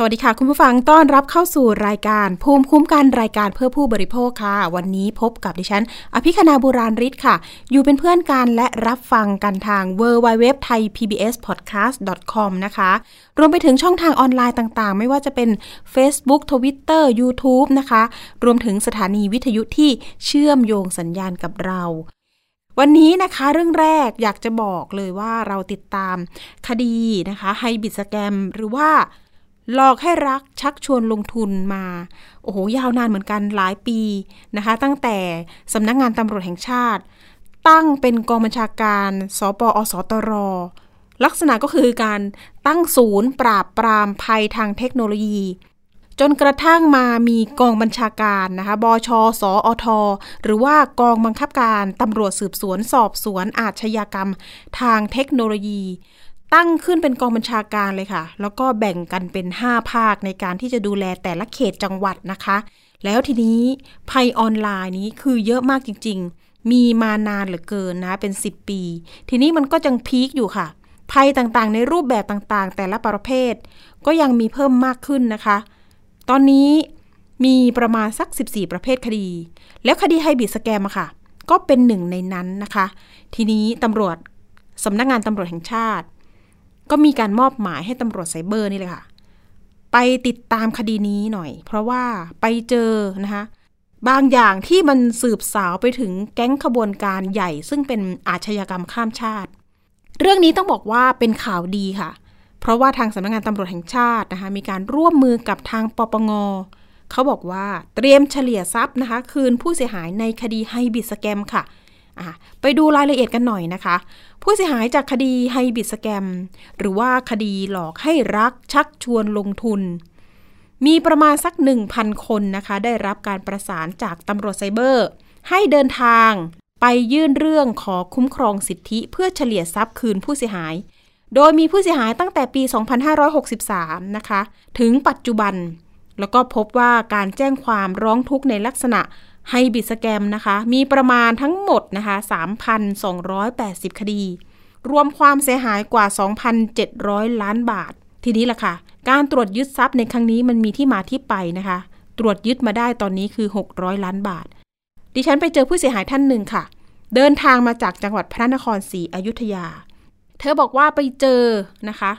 สวัสดีค่ะ คุณผู้ฟังต้อนรับเข้าสู่รายการ ภูมิคุ้มกันรายการเพื่อผู้บริโภคค่ะ วันนี้พบกับดิฉัน อภิคณาบุราริศค่ะ อยู่เป็นเพื่อนกันและรับฟังกันทาง w w w t h a i PBS Podcast com นะคะ รวมไปถึงช่องทางออนไลน์ต่างๆ ไม่ว่าจะเป็น Facebook Twitter YouTube นะคะ รวมถึงสถานีวิทยุที่เชื่อมโยงสัญญาณกับเราวันนี้นะคะเรื่องแรกอยากจะบอกเลยว่าเราติดตามคดีนะคะไฮบิดสแกมหรือว่า หลอกให้รักชักชวนลงทุนมา โอ้โห ยาวนานเหมือนกันหลายปีนะคะ ตั้งแต่สำนักงงานตำรวจแห่งชาติ ตั้งเป็นกองบัญชาการ สปอสตร ลักษณะก็คือการตั้งศูนย์ปราบปรามภัยทางเทคโนโลยี จนกระทั่งมามีกองบัญชาการนะคะ บช สอท หรือว่ากองบังคับการตำรวจสืบสวนสอบสวนอาชญากรรม ทางเทคโนโลยี ตั้งขึ้นเป็นกองบัญชาการเลยค่ะ แล้วก็แบ่งกันเป็น 5 ภาคในการที่จะดูแลแต่ละเขตจังหวัดนะคะ แล้วทีนี้ภัยออนไลน์นี้คือเยอะมากจริง ๆ มีมานานเหลือเกินนะ เป็น 10 ปี ทีนี้มันก็จังพีคอยู่ค่ะ ภัยต่างๆ ในรูปแบบต่างๆ แต่ละประเภท ก็ยังมีเพิ่มมากขึ้นนะคะ ตอนนี้มีประมาณสัก 14 ประเภทคดี แล้วคดีไฮบิดสแกมอะค่ะ ก็เป็นหนึ่งในนั้นนะคะ ทีนี้ตำรวจสำนักงงานตำรวจแห่งชาติ ก็มีการมอบหมายให้ตำรวจไซเบอร์นี่เลยค่ะ ไปติดตามคดีนี้หน่อย เพราะว่าไปเจอนะคะบางอย่างที่มันสืบสาวไปถึงแก๊งขบวนการใหญ่ ซึ่งเป็นอาชญากรรมข้ามชาติ เรื่องนี้ต้องบอกว่าเป็นข่าวดีค่ะ เพราะว่าทางสำนักงงานตำรวจแห่งชาตินะคะมีการร่วมมือกับทางปปงเขาบอกว่าเตรียมเฉลี่ยทรัพย์นะคะ คืนผู้เสียหายในคดีไฮบิดสแกมค่ะ ไปดูรายละเอียดกันหน่อยนะคะ ผู้เสียหายจากคดีไฮบิดสแกม หรือว่าคดีหลอกให้รักชักชวนลงทุน มีประมาณสัก 1,000 คนนะคะ ได้รับการประสานจากตำรวจไซเบอร์ ให้เดินทางไปยื่นเรื่องขอคุ้มครองสิทธิเพื่อเฉลี่ยทรัพย์คืนผู้เสียหาย โดยมีผู้เสียหายตั้งแต่ปี 2563 นะคะ ถึงปัจจุบัน แล้วก็พบว่าการแจ้งความร้องทุกข์ในลักษณะ ไฮบิดสแกมนะคะ มีประมาณทั้งหมดนะคะ 3,280 คดี รวมความเสียหายกว่า 2,700 ล้านบาท ทีนี้ล่ะค่ะ การตรวจยึดทรัพย์ในครั้งนี้มันมีที่มาที่ไปนะคะ ตรวจยึดมาได้ตอนนี้คือ 600 ล้านบาท ดิฉันไปเจอผู้เสียหายท่านหนึ่งค่ะ เดินทางมาจากจังหวัดพระนครศรีอยุธยา เธอบอกว่าไปเจอนะคะ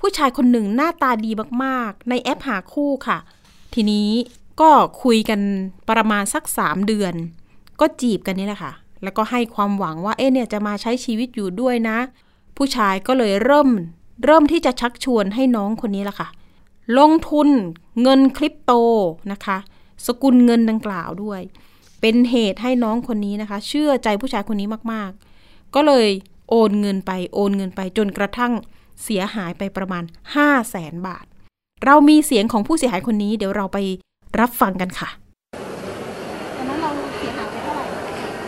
ผู้ชายคนหนึ่งหน้าตาดีมากๆ ในแอปหาคู่ค่ะ ทีนี้ ก็คุยกันประมาณสักสามเดือน ก็จีบกันนี่แหละค่ะ แล้วก็ให้ความหวังว่าเอ๊ะเนี่ยจะมาใช้ชีวิตอยู่ด้วยนะ ผู้ชายก็เลยเริ่มเริ่มที่จะชักชวนให้น้องคนนี้แหละค่ะ ลงทุนเงินคริปโตนะคะ สกุลเงินดังกล่าวด้วย เป็นเหตุให้น้องคนนี้นะคะ เชื่อใจผู้ชายคนนี้มากๆ ก็เลยโอนเงินไปโอนเงินไปจนกระทั่งเสียหายไปประมาณ 5 0 0แสนบาท เรามีเสียงของผู้เสียหายคนนี้ เดี๋ยวเราไป รับฟังกันค่ะตอนนั้นเราเสียหายไปเท่าไหร่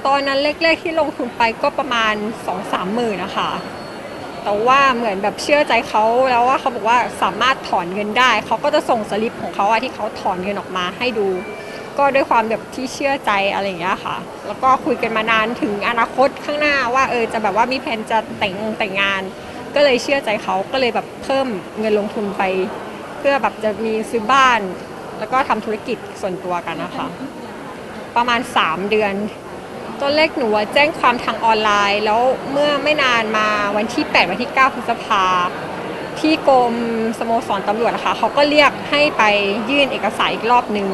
ตอนนั้นเลขๆที่ลงทุนไปก็ประมาณ2อสามหมื่นนะคะ แต่ว่าเหมือนแบบเชื่อใจเขาแล้วว่าเขาบอกว่าสามารถถอนเงินได้ เขาก็จะส่งสลิปของเขาอะที่เขาถอนเงินออกมาให้ดู ก็ด้วยความแบบที่เชื่อใจอะไรอย่างเงี้ยค่ะ แล้วก็คุยกันมานานถึงอนาคตข้างหน้าว่าเออจะแบบว่ามีแผนจะแต่งแต่งงาน ก็เลยเชื่อใจเขาก็เลยแบบเพิ่มเงินลงทุนไป เพื่อแบบจะมีซื้อบ้าน แล้วก็ทำธุรกิจส่วนตัวกันนะคะ ประมาณ 3 เดือน ตัวเลขหนูแจ้งความทางออนไลน์ แล้วเมื่อไม่นานมาวันที่ 8 วันที่ 9 พฤษภาที่กรมสโมสรตำรวจนะคะเขาก็เรียกให้ไปยื่นเอกสารอีกรอบหนึ่ง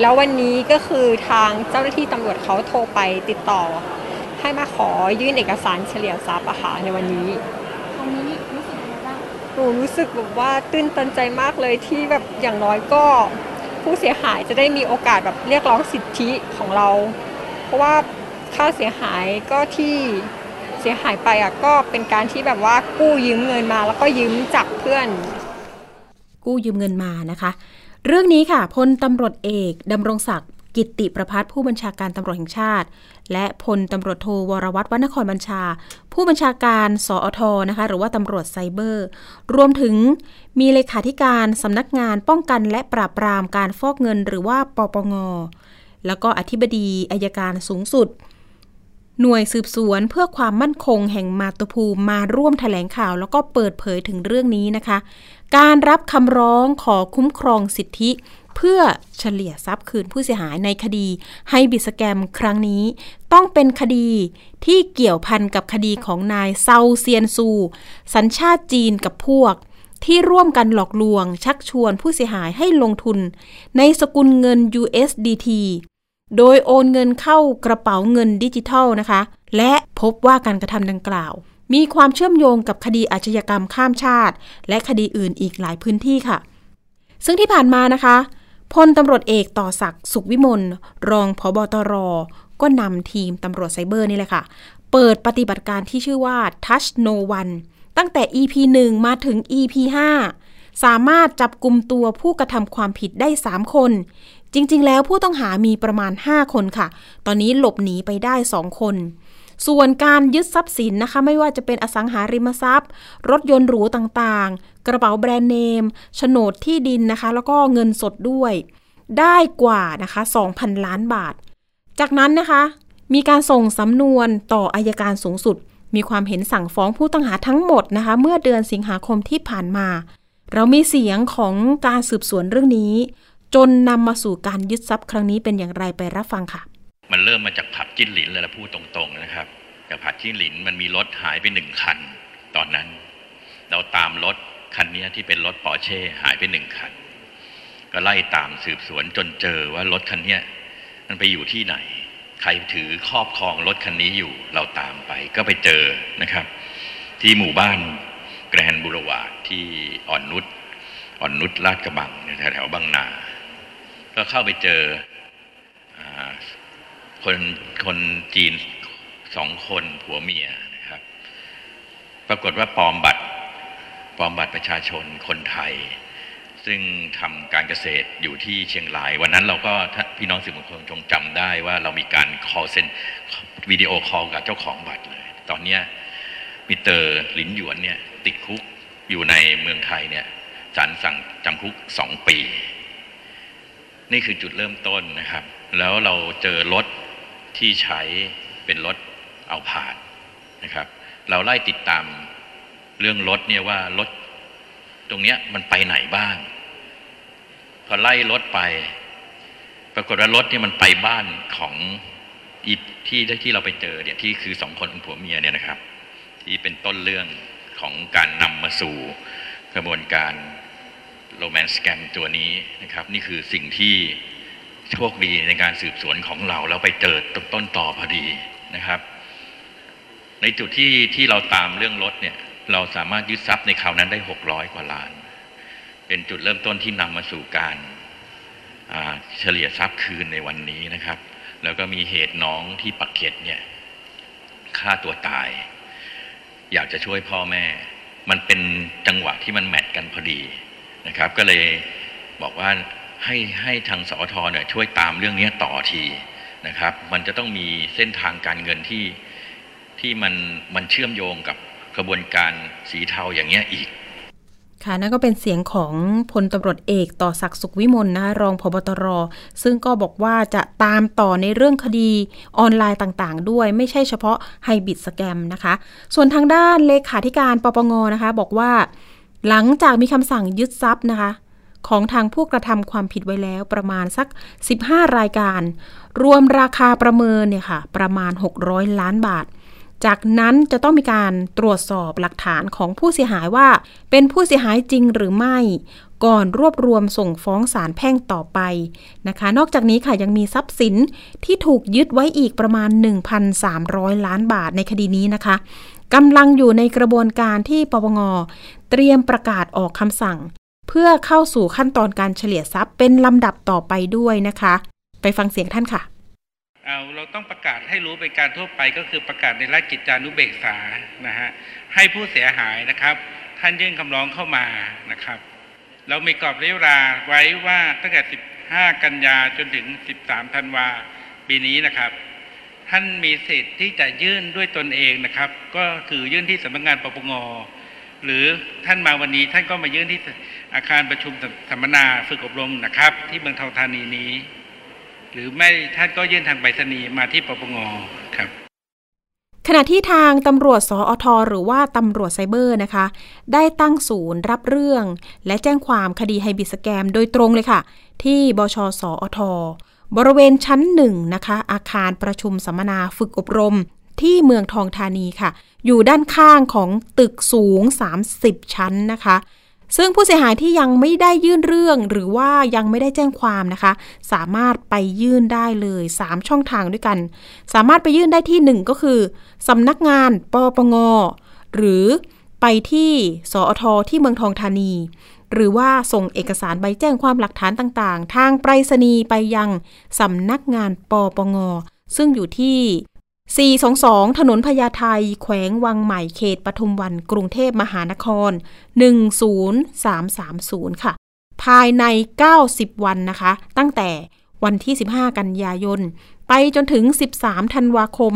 แล้ววันนี้ก็คือทางเจ้าหน้าที่ตำรวจเขาโทรไปติดต่อ ให้มาขอยื่นเอกสารเฉลี่ยทรัพย์อะค่ะในวันนี้ตรงนี้ หนูรู้สึกแบบว่าตื้นตันใจมากเลยที่แบบอย่างน้อยก็ผู้เสียหายจะได้มีโอกาสแบบเรียกร้องสิทธิของเรา เพราะว่าค่าเสียหายก็ที่เสียหายไปอะก็เป็นการที่แบบว่ากู้ยืมเงินมาแล้วก็ยืมจากเพื่อน กู้ยืมเงินมานะคะ เรื่องนี้ค่ะพลตำรวจเอกดำรงศักดิ์ กิตติประพัฒน์ผู้บัญชาการตำรวจแห่งชาติ และพลตำรวจโทวรวัตรวนครบัญชา ผู้บัญชาการสอทนะคะหรือว่าตำรวจไซเบอร์ รวมถึงมีเลขาธิการสำนักงานป้องกันและปราบปรามการฟอกเงินหรือว่าปปงแล้วก็อธิบดีอายการสูงสุด หน่วยสืบสวนเพื่อความมั่นคงแห่งมาตุภูมิมาร่วมแถลงข่าว แล้วก็เปิดเผยถึงเรื่องนี้นะคะ การรับคำร้องขอคุ้มครองสิทธิ เพื่อเฉลี่ยทรัพย์คืนผู้เสียหายในคดีไฮบิสแกมครั้งนี้ ต้องเป็นคดีที่เกี่ยวพันกับคดีของนายเซาเซียนซู สัญชาติจีนกับพวกที่ร่วมกันหลอกลวงชักชวนผู้เสียหายให้ลงทุน ในสกุลเงิน USDT โดยโอนเงินเข้ากระเป๋าเงินดิจิทัลนะคะ และพบว่าการกระทำดังกล่าว มีความเชื่อมโยงกับคดีอาชญากรรมข้ามชาติ และคดีอื่นอีกหลายพื้นที่ค่ะ ซึ่งที่ผ่านมานะคะพลตำรวจเอกต่อศักดิ์สุขวิมลรองผบตร ก็นำทีมตำรวจไซเบอร์นี่แหละค่ะ เปิดปฏิบัติการที่ชื่อว่า Touch No One ตั้งแต่ EP 1 มาถึง EP 5สามารถจับกลุ่มตัวผู้กระทำความผิดได้ 3 คน จริง ๆ แล้วผู้ต้องหามีประมาณ 5 คนค่ะ ตอนนี้หลบหนีไปได้ 2 คน ส่วนการยึดทรัพย์สินนะคะ ไม่ว่าจะเป็นอสังหาริมทรัพย์ รถยนต์หรูต่างๆ กระเป๋าแบรนด์เนมโฉนดที่ดินนะคะ แล้วก็เงินสดด้วย ได้กว่านะคะ 2,000 ล้านบาท จากนั้นนะคะ มีการส่งสำนวนต่ออายการสูงสุด มีความเห็นสั่งฟ้องผู้ต้องหาทั้งหมดนะคะ เมื่อเดือนสิงหาคมที่ผ่านมา เรามีเสียงของการสืบสวนเรื่องนี้ จนนำมาสู่การยึดทรัพย์ครั้งนี้เป็นอย่างไรไปรับฟังค่ะ มันเริ่มมาจากผับจิ้นหลินเลยละพูดตรงๆนะครับจากผับจิ้นหลินมันมีรถหายไปหนึ่งคัน ตอนนั้น เราตามรถคันนี้ที่เป็นรถปอร์เช่หายไปหนึ่งคัน ก็ไล่ตามสืบสวนจนเจอว่ารถคันนี้มันไปอยู่ที่ไหน ใครถือครอบครองรถคันนี้อยู่ เราตามไปก็ไปเจอนะครับ ที่หมู่บ้านแกรนบุรวาที่อ่อนนุชอ่อนนุชลาดกระบังแถวแถวๆบางนา ก็เข้าไปเจออคนคนจีนสองคนผัวเมียนะครับ ปรากฏว่าปลอมบัตรปลอมบัตรประชาชนคนไทย ซึ่งทำการเกษตรอยู่ที่เชียงราย วันนั้นเราก็พี่น้องสื่อมวลชนคงจำได้ว่าเรามีการ call เซนวิดีโอคอลกับเจ้าของบัตรเลย ตอนเนี้ยมิเตอร์หลินหยวนเนี่ยติดคุกอยู่ในเมืองไทยเนี่ยศาลสั่งจำคุกสองปี นี่คือจุดเริ่มต้นนะครับ แล้วเราเจอรถที่ใช้เป็นรถเอาผ่านนะครับ เราไล่ติดตามเรื่องรถเนี่ยว่ารถตรงเนี้ยมันไปไหนบ้าง พอไล่รถไป ปรากฏว่ารถเนี่ยมันไปบ้านของอีที่ที่เราไปเจอเนี่ยที่คือสองคนผัวเมียเนี่ยนะครับ ที่เป็นต้นเรื่องของการนำมาสู่กระบวนการ โรแมนสแกมตัวนี้นะครับ นี่คือสิ่งที่โชคดีในการสืบสวนของเรา แล้วไปเจอต้นตนต่อพอดีนะครับ ในจุดที่ที่เราตามเรื่องรถเนี่ย เราสามารถยึดทรัพย์ในคราวนั้นได้หกร้อยกว่าล้าน เป็นจุดเริ่มต้นที่นำมาสู่การเฉลี่ยทรัพย์คืนในวันนี้นะครับ แล้วก็มีเหตุน้องที่ปักเกร็ดเนี่ยฆ่าตัวตาย อยากจะช่วยพ่อแม่ มันเป็นจังหวะที่มันแมทกันพอดี นะครับ ก็เลยบอกว่าให้ให้ทางสอทเนี่ยช่วยตามเรื่องนี้ต่อทีนะครับ มันจะต้องมีเส้นทางการเงินที่ที่มันมันเชื่อมโยงกับกระบวนการสีเทาอย่างเงี้ยอีกค่ะนั่นก็เป็นเสียงของพลตำรวจเอกต่อศักดิ์สุขวิมลนะคะรองพบตร ซึ่งก็บอกว่าจะตามต่อในเรื่องคดีออนไลน์ต่างๆ ด้วยไม่ใช่เฉพาะไฮบิดสแกมนะคะ ส่วนทางด้านเลขาธิการปปงนะคะ บอกว่า หลังจากมีคำสั่งยึดทรัพย์นะคะ ของทางผู้กระทำความผิดไว้แล้วประมาณสัก 15 รายการ รวมราคาประเมินเนี่ยค่ะ ประมาณ 600 ล้านบาท จากนั้นจะต้องมีการตรวจสอบหลักฐานของผู้เสียหายว่า เป็นผู้เสียหายจริงหรือไม่ ก่อนรวบรวมส่งฟ้องศาลแพ่งต่อไปนะคะ นอกจากนี้ค่ะยังมีทรัพย์สินที่ถูกยึดไว้อีกประมาณ 1,300 ล้านบาทในคดีนี้นะคะกำลังอยู่ในกระบวนการที่ปปง เตรียมประกาศออกคำสั่ง เพื่อเข้าสู่ขั้นตอนการเฉลี่ยทรัพย์เป็นลำดับต่อไปด้วยนะคะ ไปฟังเสียงท่านค่ะเอาเราต้องประกาศให้รู้เป็นการทั่วไปก็คือประกาศในราชกิจจานุเบกษานะฮะให้ผู้เสียหายนะครับ ท่านยื่นคำร้องเข้ามานะครับ เรามีกรอบระยะเวลาไว้ว่าตั้งแต่ 15 กันยาจนถึง 13 ธันวาปีนี้นะครับท่านมีสิทธิ์ที่จะยื่นด้วยตนเองนะครับ ก็คือยื่นที่สำนักงานปปง หรือท่านมาวันนี้ท่านก็มายื่นที่อาคารประชุมสัมมนาฝึกอบรมนะครับ ที่เมืองทองธานีนี้ หรือไม่ท่านก็ยื่นทางไปรษณีย์มาที่ปปงครับ ขณะที่ทางตำรวจสอทหรือว่าตำรวจไซเบอร์นะคะ ได้ตั้งศูนย์รับเรื่อง และแจ้งความคดีไฮบิสแกมโดยตรงเลยค่ะ ที่บชสอทบริเวณชั้นหนึ่งนะคะ อาคารประชุมสัมมนาฝึกอบรม ที่เมืองทองธานีค่ะ อยู่ด้านข้างของตึกสูง 30 ชั้นนะคะ ซึ่งผู้เสียหายที่ยังไม่ได้ยื่นเรื่อง หรือว่ายังไม่ได้แจ้งความนะคะ สามารถไปยื่นได้เลย 3 ช่องทางด้วยกัน สามารถไปยื่นได้ที่ 1 ก็คือสำนักงานปปงหรือไปที่สอทที่เมืองทองธานี หรือว่าส่งเอกสารใบแจ้งความหลักฐานต่าง ๆ ทางไปรษณีย์ไปยังสำนักงานปปงซึ่งอยู่ที่ 422 ถนนพญาไทแขวงวังใหม่เขตปทุมวันกรุงเทพมหานคร 10330 ค่ะ ภายใน 90 วันนะคะ ตั้งแต่วันที่ 15 กันยายน ไปจนถึง 13 ธันวาคม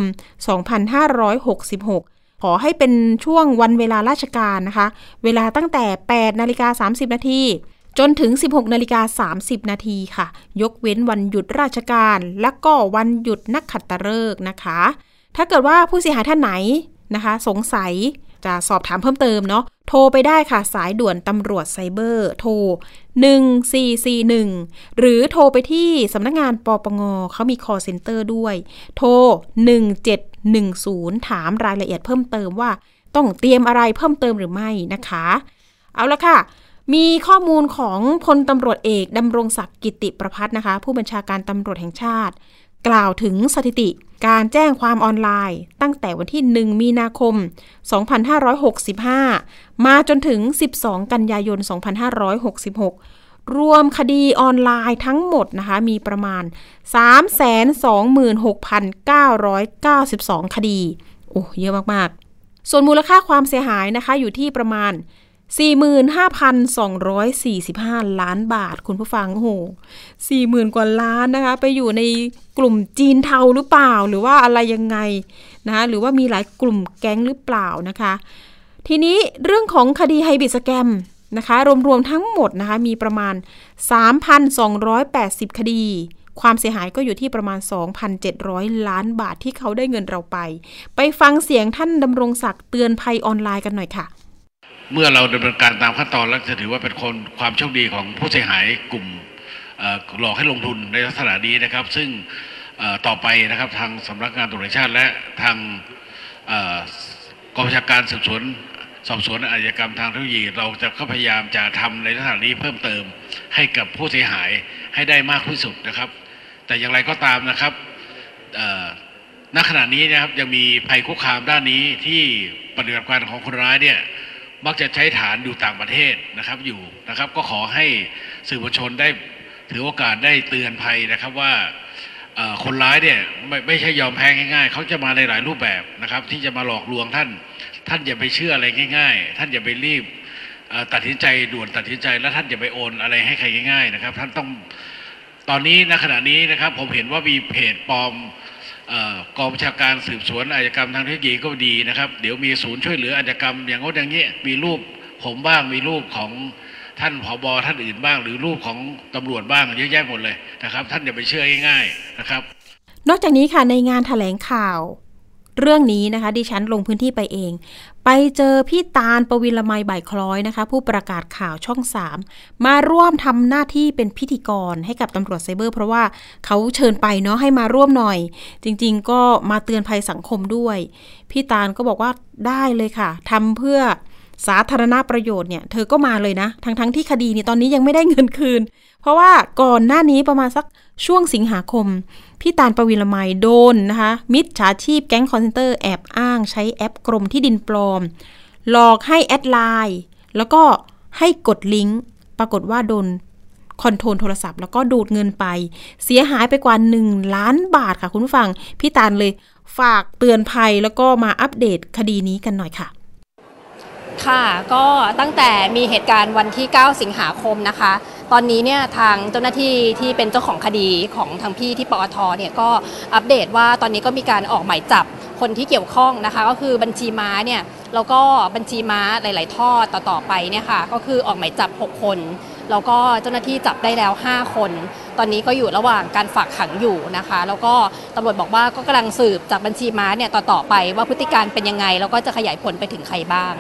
2566 ขอให้เป็นช่วงวันเวลาราชการนะคะ เวลาตั้งแต่ 8 นาฬิกา 30 นาที จนถึง 16นาฬิกา30 นาทีค่ะ ยกเว้นวันหยุดราชการ และก็วันหยุดนักขัตฤกษ์นะคะ ถ้าเกิดว่าผู้เสียหายท่านไหนนะคะ สงสัยจะสอบถามเพิ่มเติมเนาะโทรไปได้ค่ะสายด่วนตำรวจไซเบอร์ โทร 1441 หรือโทรไปที่สำนักงานปปงเขามี call center ด้วย โทร 1710 ถามรายละเอียดเพิ่มเติมว่า ต้องเตรียมอะไรเพิ่มเติมหรือไม่นะคะ เอาละค่ะ มีข้อมูลของพลตำรวจเอกดำรงศักดิ์กิติประพัฒนะคะ ผู้บัญชาการตำรวจแห่งชาติ กล่าวถึงสถิติการแจ้งความออนไลน์ ตั้งแต่วันที่ 1 มีนาคม 2565 มาจนถึง 12 กันยายน 2566 รวมคดีออนไลน์ทั้งหมดนะคะ มีประมาณ 326,992 คดี โอ้ เยอะมาก ๆ ส่วนมูลค่าความเสียหายนะคะ อยู่ที่ประมาณ 45,245 ล้านบาทคุณผู้ฟังโอ้โห40,000 กว่าล้านนะคะ ไปอยู่ในกลุ่มจีนเทาหรือเปล่า หรือว่าอะไรยังไงนะคะหรือว่ามีหลายกลุ่มแก๊งหรือเปล่านะคะ ทีนี้เรื่องของคดีไฮบิสแกมนะคะ รวมๆทั้งหมดนะคะ มีประมาณ 3,280 คดีความเสียหายก็อยู่ที่ประมาณ 2,700 ล้านบาทที่เขาได้เงินเราไป ไปฟังเสียงท่านดำรงศักดิ์เตือนภัยออนไลน์กันหน่อยค่ะ เมื่อเราดำเนินการตามขั้นตอนแล้วจะถือว่าเป็นคนความโชคดีของผู้เสียหายกลุ่มหลอกให้ลงทุนในลักษณะนี้นะครับ ซึ่งต่อไปนะครับทางสำนักงานตำรวจแห่งชาติ และทางกองบัญชาการสืบสวนสอบสวนอาชญากรรมทางเทคโนโลยี เราจะก็พยายามจะทำในลักษณะนี้เพิ่มเติมให้กับผู้เสียหายให้ได้มากที่สุดนะครับ แต่อย่างไรก็ตามนะครับณขณะนี้นะครับยังมีภัยคุกคามด้านนี้ที่ปฏิบัติการของคนร้ายเนี่ย มักจะใช้ฐานอยู่ต่างประเทศนะครับอยู่นะครับ ก็ขอให้สื่อมวลชนได้ถือโอกาสได้เตือนภัยนะครับว่าคนร้ายเนี่ยไม่ไม่ใช่ยอมแพ้ง่ายๆ เขาจะมาในหลายรูปแบบนะครับ ที่จะมาหลอกลวงท่าน ท่านอย่าไปเชื่ออะไรง่าย ๆ ท่านอย่าไปรีบตัดสินใจด่วนตัดสินใจ แล้วท่านอย่าไปโอนอะไรให้ใครง่าย ๆ นะครับ ท่านต้องตอนนี้ณขณะนี้นะครับ ผมเห็นว่ามีเพจปลอม กองบัญชาการสืบสวนอาชญากรรมทางเทคโนโลยีก็ดีนะครับ เดี๋ยวมีศูนย์ช่วยเหลืออาชญากรรม อย่างโน้นอย่างนี้มีรูปผมบ้างมีรูปของท่านผบท่านอื่นบ้าง หรือรูปของตำรวจบ้างเยอะแยะหมดเลยนะครับ ท่านอย่าไปเชื่อง่ายๆนะครับ นอกจากนี้ค่ะในงานถแถลงข่าว เรื่องนี้นะคะ ดิฉันลงพื้นที่ไปเอง ไปเจอพี่ตาลปวินละไมบ่ายคล้อยนะคะ ผู้ประกาศข่าวช่อง 3 มาร่วมทำหน้าที่เป็นพิธีกรให้กับตำรวจไซเบอร์ เพราะว่าเขาเชิญไปเนาะให้มาร่วมหน่อย จริง ๆ ก็มาเตือนภัยสังคมด้วย พี่ตาลก็บอกว่าได้เลยค่ะทำเพื่อสาธารณประโยชน์เนี่ยเธอก็มาเลยนะ ทั้งๆทที่คดีนี่ตอนนี้ยังไม่ได้เงินคืน เพราะว่าก่อนหน้านี้ประมาณสัก ช่วงสิงหาคม พี่ตาลประวิลไมโดนนะคะ มิจฉาชีพแก๊งคอลเซ็นเตอร์แอบอ้างใช้แอปกรมที่ดินปลอม หลอกให้ add LINE แล้วก็ให้กดลิงก์ปรากฏว่าโดน control โทรศัพท์แล้วก็ดูดเงินไป เสียหายไปกว่า 1 ล้านบาทค่ะคุณผู้ฟัง พี่ตาลเลยฝากเตือนภัยแล้วก็มาอัปเดตคดีนี้กันหน่อยค่ะ ค่ะ ก็ตั้งแต่มีเหตุการณ์วันที่ 9 สิงหาคมนะคะ ตอนนี้เนี่ยทางเจ้าหน้าที่ที่เป็นเจ้าของคดีของทางพี่ที่ปอทเนี่ยก็อัปเดตว่าตอนนี้ก็มีการออกหมายจับคนที่เกี่ยวข้องนะคะ ก็คือบัญชีม้าเนี่ยแล้วก็บัญชีม้าหลาย ๆทอดต่อๆไปเนี่ยค่ะก็คือออกหมายจับ 6 คน แล้วก็เจ้าหน้าที่จับได้แล้ว 5 คน ตอนนี้ก็อยู่ระหว่างการฝากขังอยู่นะคะ แล้วก็ตำรวจบอกว่าก็กำลังสืบจากบัญชีม้าเนี่ยต่อๆไปว่าพฤติการเป็นยังไง แล้วก็จะขยายผลไปถึงใครบ้าง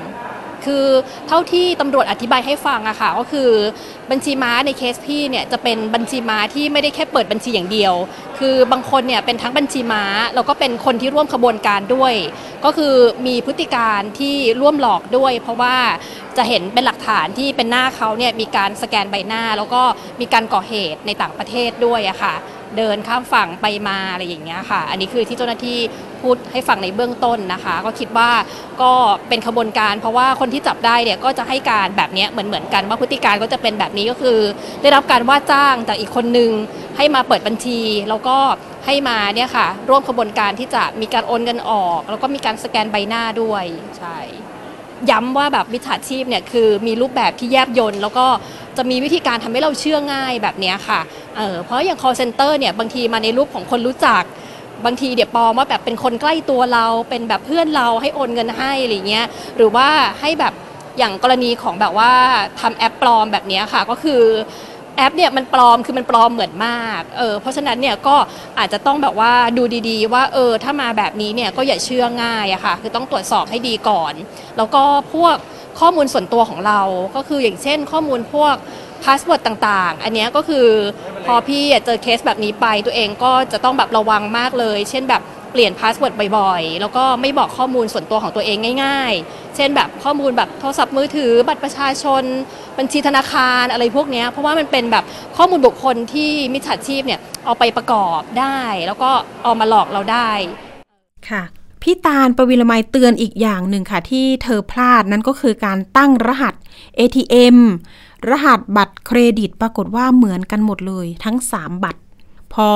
คือเท่าที่ตำรวจอธิบายให้ฟังอะค่ะก็คือบัญชีม้าในเคสพี่เนี่ยจะเป็นบัญชีม้าที่ไม่ได้แค่เปิดบัญชีอย่างเดียว คือบางคนเนี่ยเป็นทั้งบัญชีม้าแล้วก็เป็นคนที่ร่วมขบวนการด้วย ก็คือมีพฤติการที่ร่วมหลอกด้วย เพราะว่าจะเห็นเป็นหลักฐานที่เป็นหน้าเขาเนี่ยมีการสแกนใบหน้า แล้วก็มีการก่อเหตุในต่างประเทศด้วยอะค่ะ เดินข้ามฝั่งไปมาอะไรอย่างเงี้ยค่ะ อันนี้คือที่เจ้าหน้าที่ พูดให้ฟังในเบื้องต้นนะคะ ก็คิดว่าก็เป็นขบวนการ เพราะว่าคนที่จับได้เนี่ยก็จะให้การแบบนี้เหมือนเหมือนกันว่าพฤติการก็จะเป็นแบบนี้ก็คือ ได้รับการว่าจ้างจากอีกคนนึงให้มาเปิดบัญชี แล้วก็ให้มาเนี่ยค่ะ ร่วมขบวนการที่จะมีการโอนเงินออก แล้วก็มีการสแกนใบหน้าด้วยใช่ย้ำว่าแบบมิจฉาชีพเนี่ยคือมีรูปแบบที่แยบยนต์แล้วก็จะมีวิธีการทำให้เราเชื่อง่ายแบบนี้ค่ะเออเพราะอย่าง call center เนี่ยบางทีมาในรูปของคนรู้จัก บางทีเดี๋ยวปลอมว่าแบบเป็นคนใกล้ตัวเราเป็นแบบเพื่อนเราให้โอนเงินให้อะไรเงี้ยหรือว่าให้แบบอย่างกรณีของแบบว่าทำแอปปลอมแบบนี้ค่ะก็คือแอปเนี่ยมันปลอมคือมันปลอมเหมือนมาก เออ เพราะฉะนั้นเนี่ยก็อาจจะต้องแบบว่าดูดีๆ ว่าเออถ้ามาแบบนี้เนี่ยก็อย่าเชื่อง่ายอะค่ะ คือต้องตรวจสอบให้ดีก่อน แล้วก็พวกข้อมูลส่วนตัวของเรา ก็คืออย่างเช่น ข้อมูลพวก password ต่างๆ อันนี้ก็คือพอพี่เจอเคสแบบนี้ไปตัวเองก็จะต้องแบบระวังมากเลย เช่นแบบเปลี่ยน password บ่อยๆ แล้วก็ไม่บอกข้อมูลส่วนตัวของตัวเองง่าย ๆ เช่นแบบข้อมูลแบบโทรศัพท์มือถือ บัตรประชาชน บัญชีธนาคารอะไรพวกนี้เพราะว่ามันเป็นแบบข้อมูลบุคคลที่มิจฉาชีพเนี่ยเอาไปประกอบได้ แล้วก็เอามาหลอกเราได้ค่ะพี่ตาลประวิลไมเตือนอีกอย่างหนึ่งค่ะ ที่เธอพลาดนั่นก็คือการตั้งรหัส ATM รหัสบัตรเครดิตปรากฏว่าเหมือนกันหมดเลย ทั้ง 3 บัตร พอ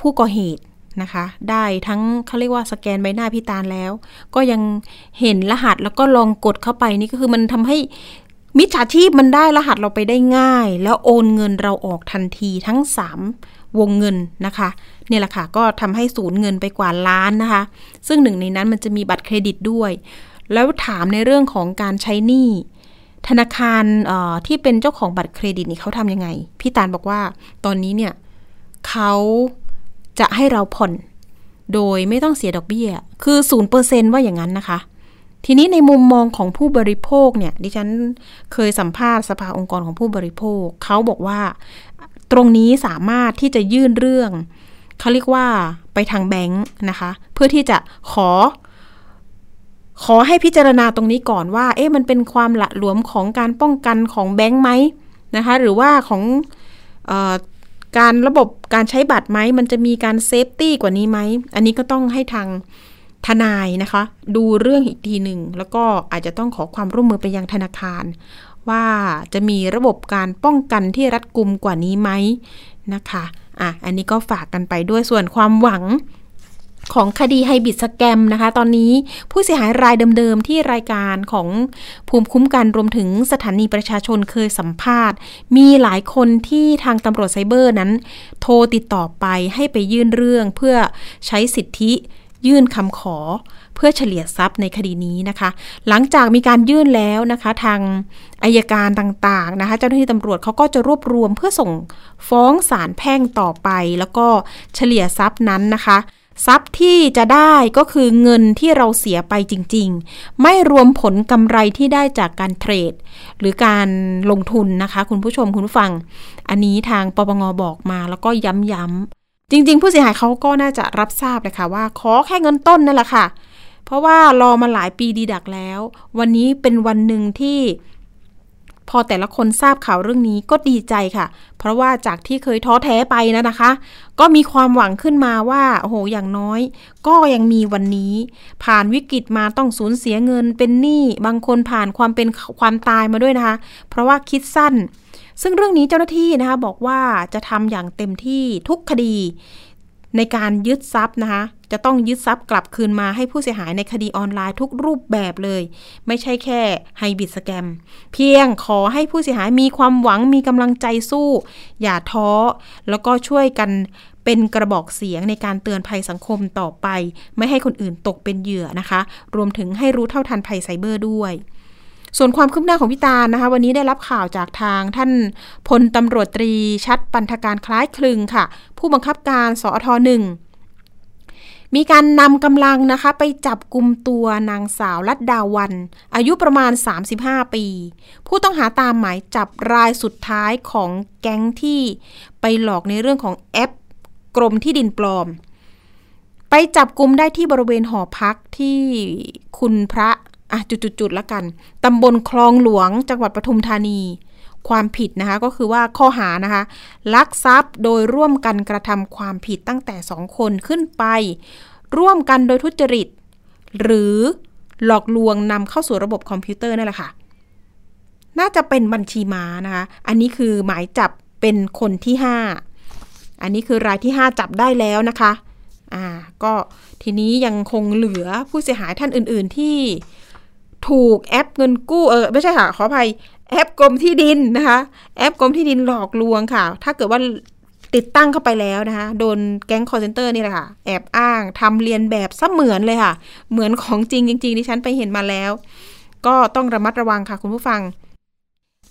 ผู้ก่อเหตุนะคะ ได้ทั้งเขาเรียกว่าสแกนใบหน้าพี่ตาลแล้ว ก็ยังเห็นรหัสแล้วก็ลองกดเข้าไปนี่ก็คือมันทำให้มิจฉาชีพมันได้รหัสเราไปได้ง่าย แล้วโอนเงินเราออกทันทีทั้ง 3 วงเงินนะคะเนี่ยแหละค่ะก็ทำให้สูญเงินไปกว่าล้านนะคะ ซึ่งหนึ่งในนั้นมันจะมีบัตรเครดิตด้วย แล้วถามในเรื่องของการใช้หนี้ ธนาคารที่เป็นเจ้าของบัตรเครดิตนี่เขาทำยังไง พี่ตาลบอกว่าตอนนี้เนี่ยเขาจะให้เราผ่อน โดยไม่ต้องเสียดอกเบี้ย คือศูนย์เปอร์เซนว่าอย่างนั้นนะคะ ทีนี้ในมุมมองของผู้บริโภคเนี่ย ดิฉันเคยสัมภาษณ์สภาองค์กรของผู้บริโภค เขาบอกว่าตรงนี้สามารถที่จะยื่นเรื่อง เขาเรียกว่าไปทางแบงค์นะคะ เพื่อที่จะขอ ขอให้พิจารณาตรงนี้ก่อนว่า เอ๊ะมันเป็นความหละหลวมของการป้องกันของแบงค์ไหมนะคะ หรือว่าของออการระบบการใช้บัตรไหม มันจะมีการ safety กว่านี้ไหม อันนี้ก็ต้องให้ทางทนายนะคะ ดูเรื่องอีกทีหนึ่ง แล้วก็อาจจะต้องขอความร่วมมือไปยังธนาคาร ว่าจะมีระบบการป้องกันที่รัดกุมกว่านี้ไหมนะคะ อะ อันนี้ก็ฝากกันไปด้วยส่วนความหวัง ของคดีไฮบิดสแกมนะคะ ตอนนี้ผู้เสียหายรายเดิมๆ ที่รายการของภูมิคุ้มกันรวมถึงสถานีประชาชนเคยสัมภาษณ์ มีหลายคนที่ทางตำรวจไซเบอร์นั้น โทรติดต่อไปให้ไปยื่นเรื่องเพื่อใช้สิทธิยื่นคำขอเพื่อเฉลี่ยทรัพย์ในคดีนี้นะคะ หลังจากมีการยื่นแล้วนะคะ ทางอายการต่างๆนะคะ เจ้าหน้าที่ตำรวจเขาก็จะรวบรวมเพื่อส่งฟ้องศาลแพ่งต่อไป แล้วก็เฉลี่ยทรัพย์นั้นนะคะ ทรัพย์ที่จะได้ก็คือเงินที่เราเสียไปจริง ๆ ไม่รวมผลกำไรที่ได้จากการเทรด หรือการลงทุนนะคะ คุณผู้ชมคุณผู้ฟัง อันนี้ทางปปงบอกมาแล้วก็ย้ำๆจริง ๆ ผู้เสียหายเขาก็น่าจะรับทราบเลยค่ะว่า ขอแค่เงินต้นนั่นแหละค่ะ เพราะว่ารอมาหลายปีดีดักแล้ว วันนี้เป็นวันหนึ่งที่ พอแต่ละคนทราบข่าวเรื่องนี้ก็ดีใจค่ะ เพราะว่าจากที่เคยท้อแท้ไปนะนะคะ ก็มีความหวังขึ้นมาว่า โอ้โห อย่างน้อย ก็ยังมีวันนี้ ผ่านวิกฤตมาต้องสูญเสียเงินเป็นหนี้ บางคนผ่านความเป็นความตายมาด้วยนะคะ เพราะว่าคิดสั้น ซึ่งเรื่องนี้เจ้าหน้าที่นะคะบอกว่าจะทำอย่างเต็มที่ทุกคดีในการยึดทรัพย์นะคะ จะต้องยึดทรัพย์กลับคืนมาให้ผู้เสียหายในคดีออนไลน์ทุกรูปแบบเลย ไม่ใช่แค่ไฮบิดสแกมเพียงขอให้ผู้เสียหายมีความหวังมีกำลังใจสู้ อย่าท้อ แล้วก็ช่วยกันเป็นกระบอกเสียงในการเตือนภัยสังคมต่อไป ไม่ให้คนอื่นตกเป็นเหยื่อนะคะ รวมถึงให้รู้เท่าทันภัยไซเบอร์ด้วยส่วนความคืบหน้าของพี่ตานะคะ วันนี้ได้รับข่าวจากทางท่านพลตำรวจตรีชัดปันธการคล้ายคลึงค่ะ ผู้บังคับการสอทหนึ่ง มีการนำกำลังนะคะไปจับกลุ่มตัวนางสาวลัดดาวัน อายุประมาณ 35 ปี ผู้ต้องหาตามหมายจับรายสุดท้ายของแก๊งที่ไปหลอกในเรื่องของแอป กรมที่ดินปลอม ไปจับกลุ่มได้ที่บริเวณหอพักที่คุณพระอะจุดๆละกันตำบลคลองหลวงจังหวัดปทุมธานี ความผิดนะคะก็คือว่าข้อหานะคะลักทรัพย์โดยร่วมกันกระทำความผิดตั้งแต่สองคนขึ้นไป ร่วมกันโดยทุจริต หรือหลอกลวงนำเข้าสู่ระบบคอมพิวเตอร์นั่นแหละค่ะ น่าจะเป็นบัญชีม้านะคะ อันนี้คือหมายจับเป็นคนที่ 5 อันนี้คือรายที่ 5 จับได้แล้วนะคะอ่าก็ทีนี้ยังคงเหลือผู้เสียหายท่านอื่น ๆที่ถูกแอปเงินกู้เออไม่ใช่ค่ะขออภัย แอปกรมที่ดินนะคะ แอปกรมที่ดินหลอกลวงค่ะ ถ้าเกิดว่าติดตั้งเข้าไปแล้วนะคะ โดนแก๊งคอลเซ็นเตอร์นี่แหละค่ะ แอบอ้างทำเลียนแบบเสมือนเลยค่ะ เหมือนของจริงจริงๆที่ฉันไปเห็นมาแล้ว ก็ต้องระมัดระวังค่ะคุณผู้ฟัง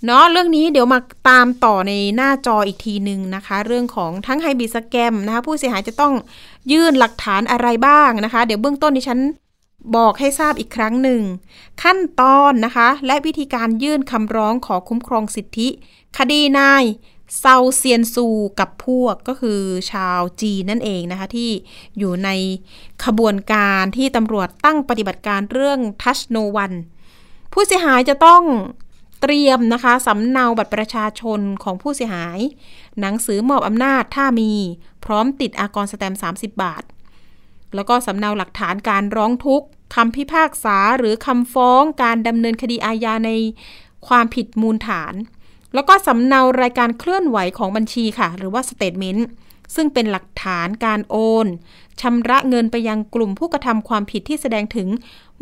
เนาะเรื่องนี้เดี๋ยวมาตามต่อในหน้าจออีกทีหนึ่งนะคะ เรื่องของทั้งไฮบิสแกมนะคะ ผู้เสียหายจะต้องยื่นหลักฐานอะไรบ้างนะคะ เดี๋ยวเบื้องต้นดิฉัน บอกให้ทราบอีกครั้งหนึ่ง ขั้นตอนนะคะ และวิธีการยื่นคำร้องขอคุ้มครองสิทธิ คดีนายเซาเซียนซูกับพวกก็คือชาวจีนนั่นเองนะคะที่อยู่ในขบวนการที่ตำรวจตั้งปฏิบัติการเรื่องทัชโนวัน ผู้เสียหายจะต้องเตรียมนะคะสำเนาบัตรประชาชนของผู้เสียหาย หนังสือมอบอำนาจถ้ามีพร้อมติดอากรแสตมป์ 30 บาท แล้วก็สำเนาหลักฐานการร้องทุกข์ คำพิพากษาหรือคำฟ้องการดำเนินคดีอาญาในความผิดมูลฐาน แล้วก็สำเนารายการเคลื่อนไหวของบัญชีค่ะ หรือว่า statement ซึ่งเป็นหลักฐานการโอนชำระเงินไปยังกลุ่มผู้กระทำความผิดที่แสดงถึง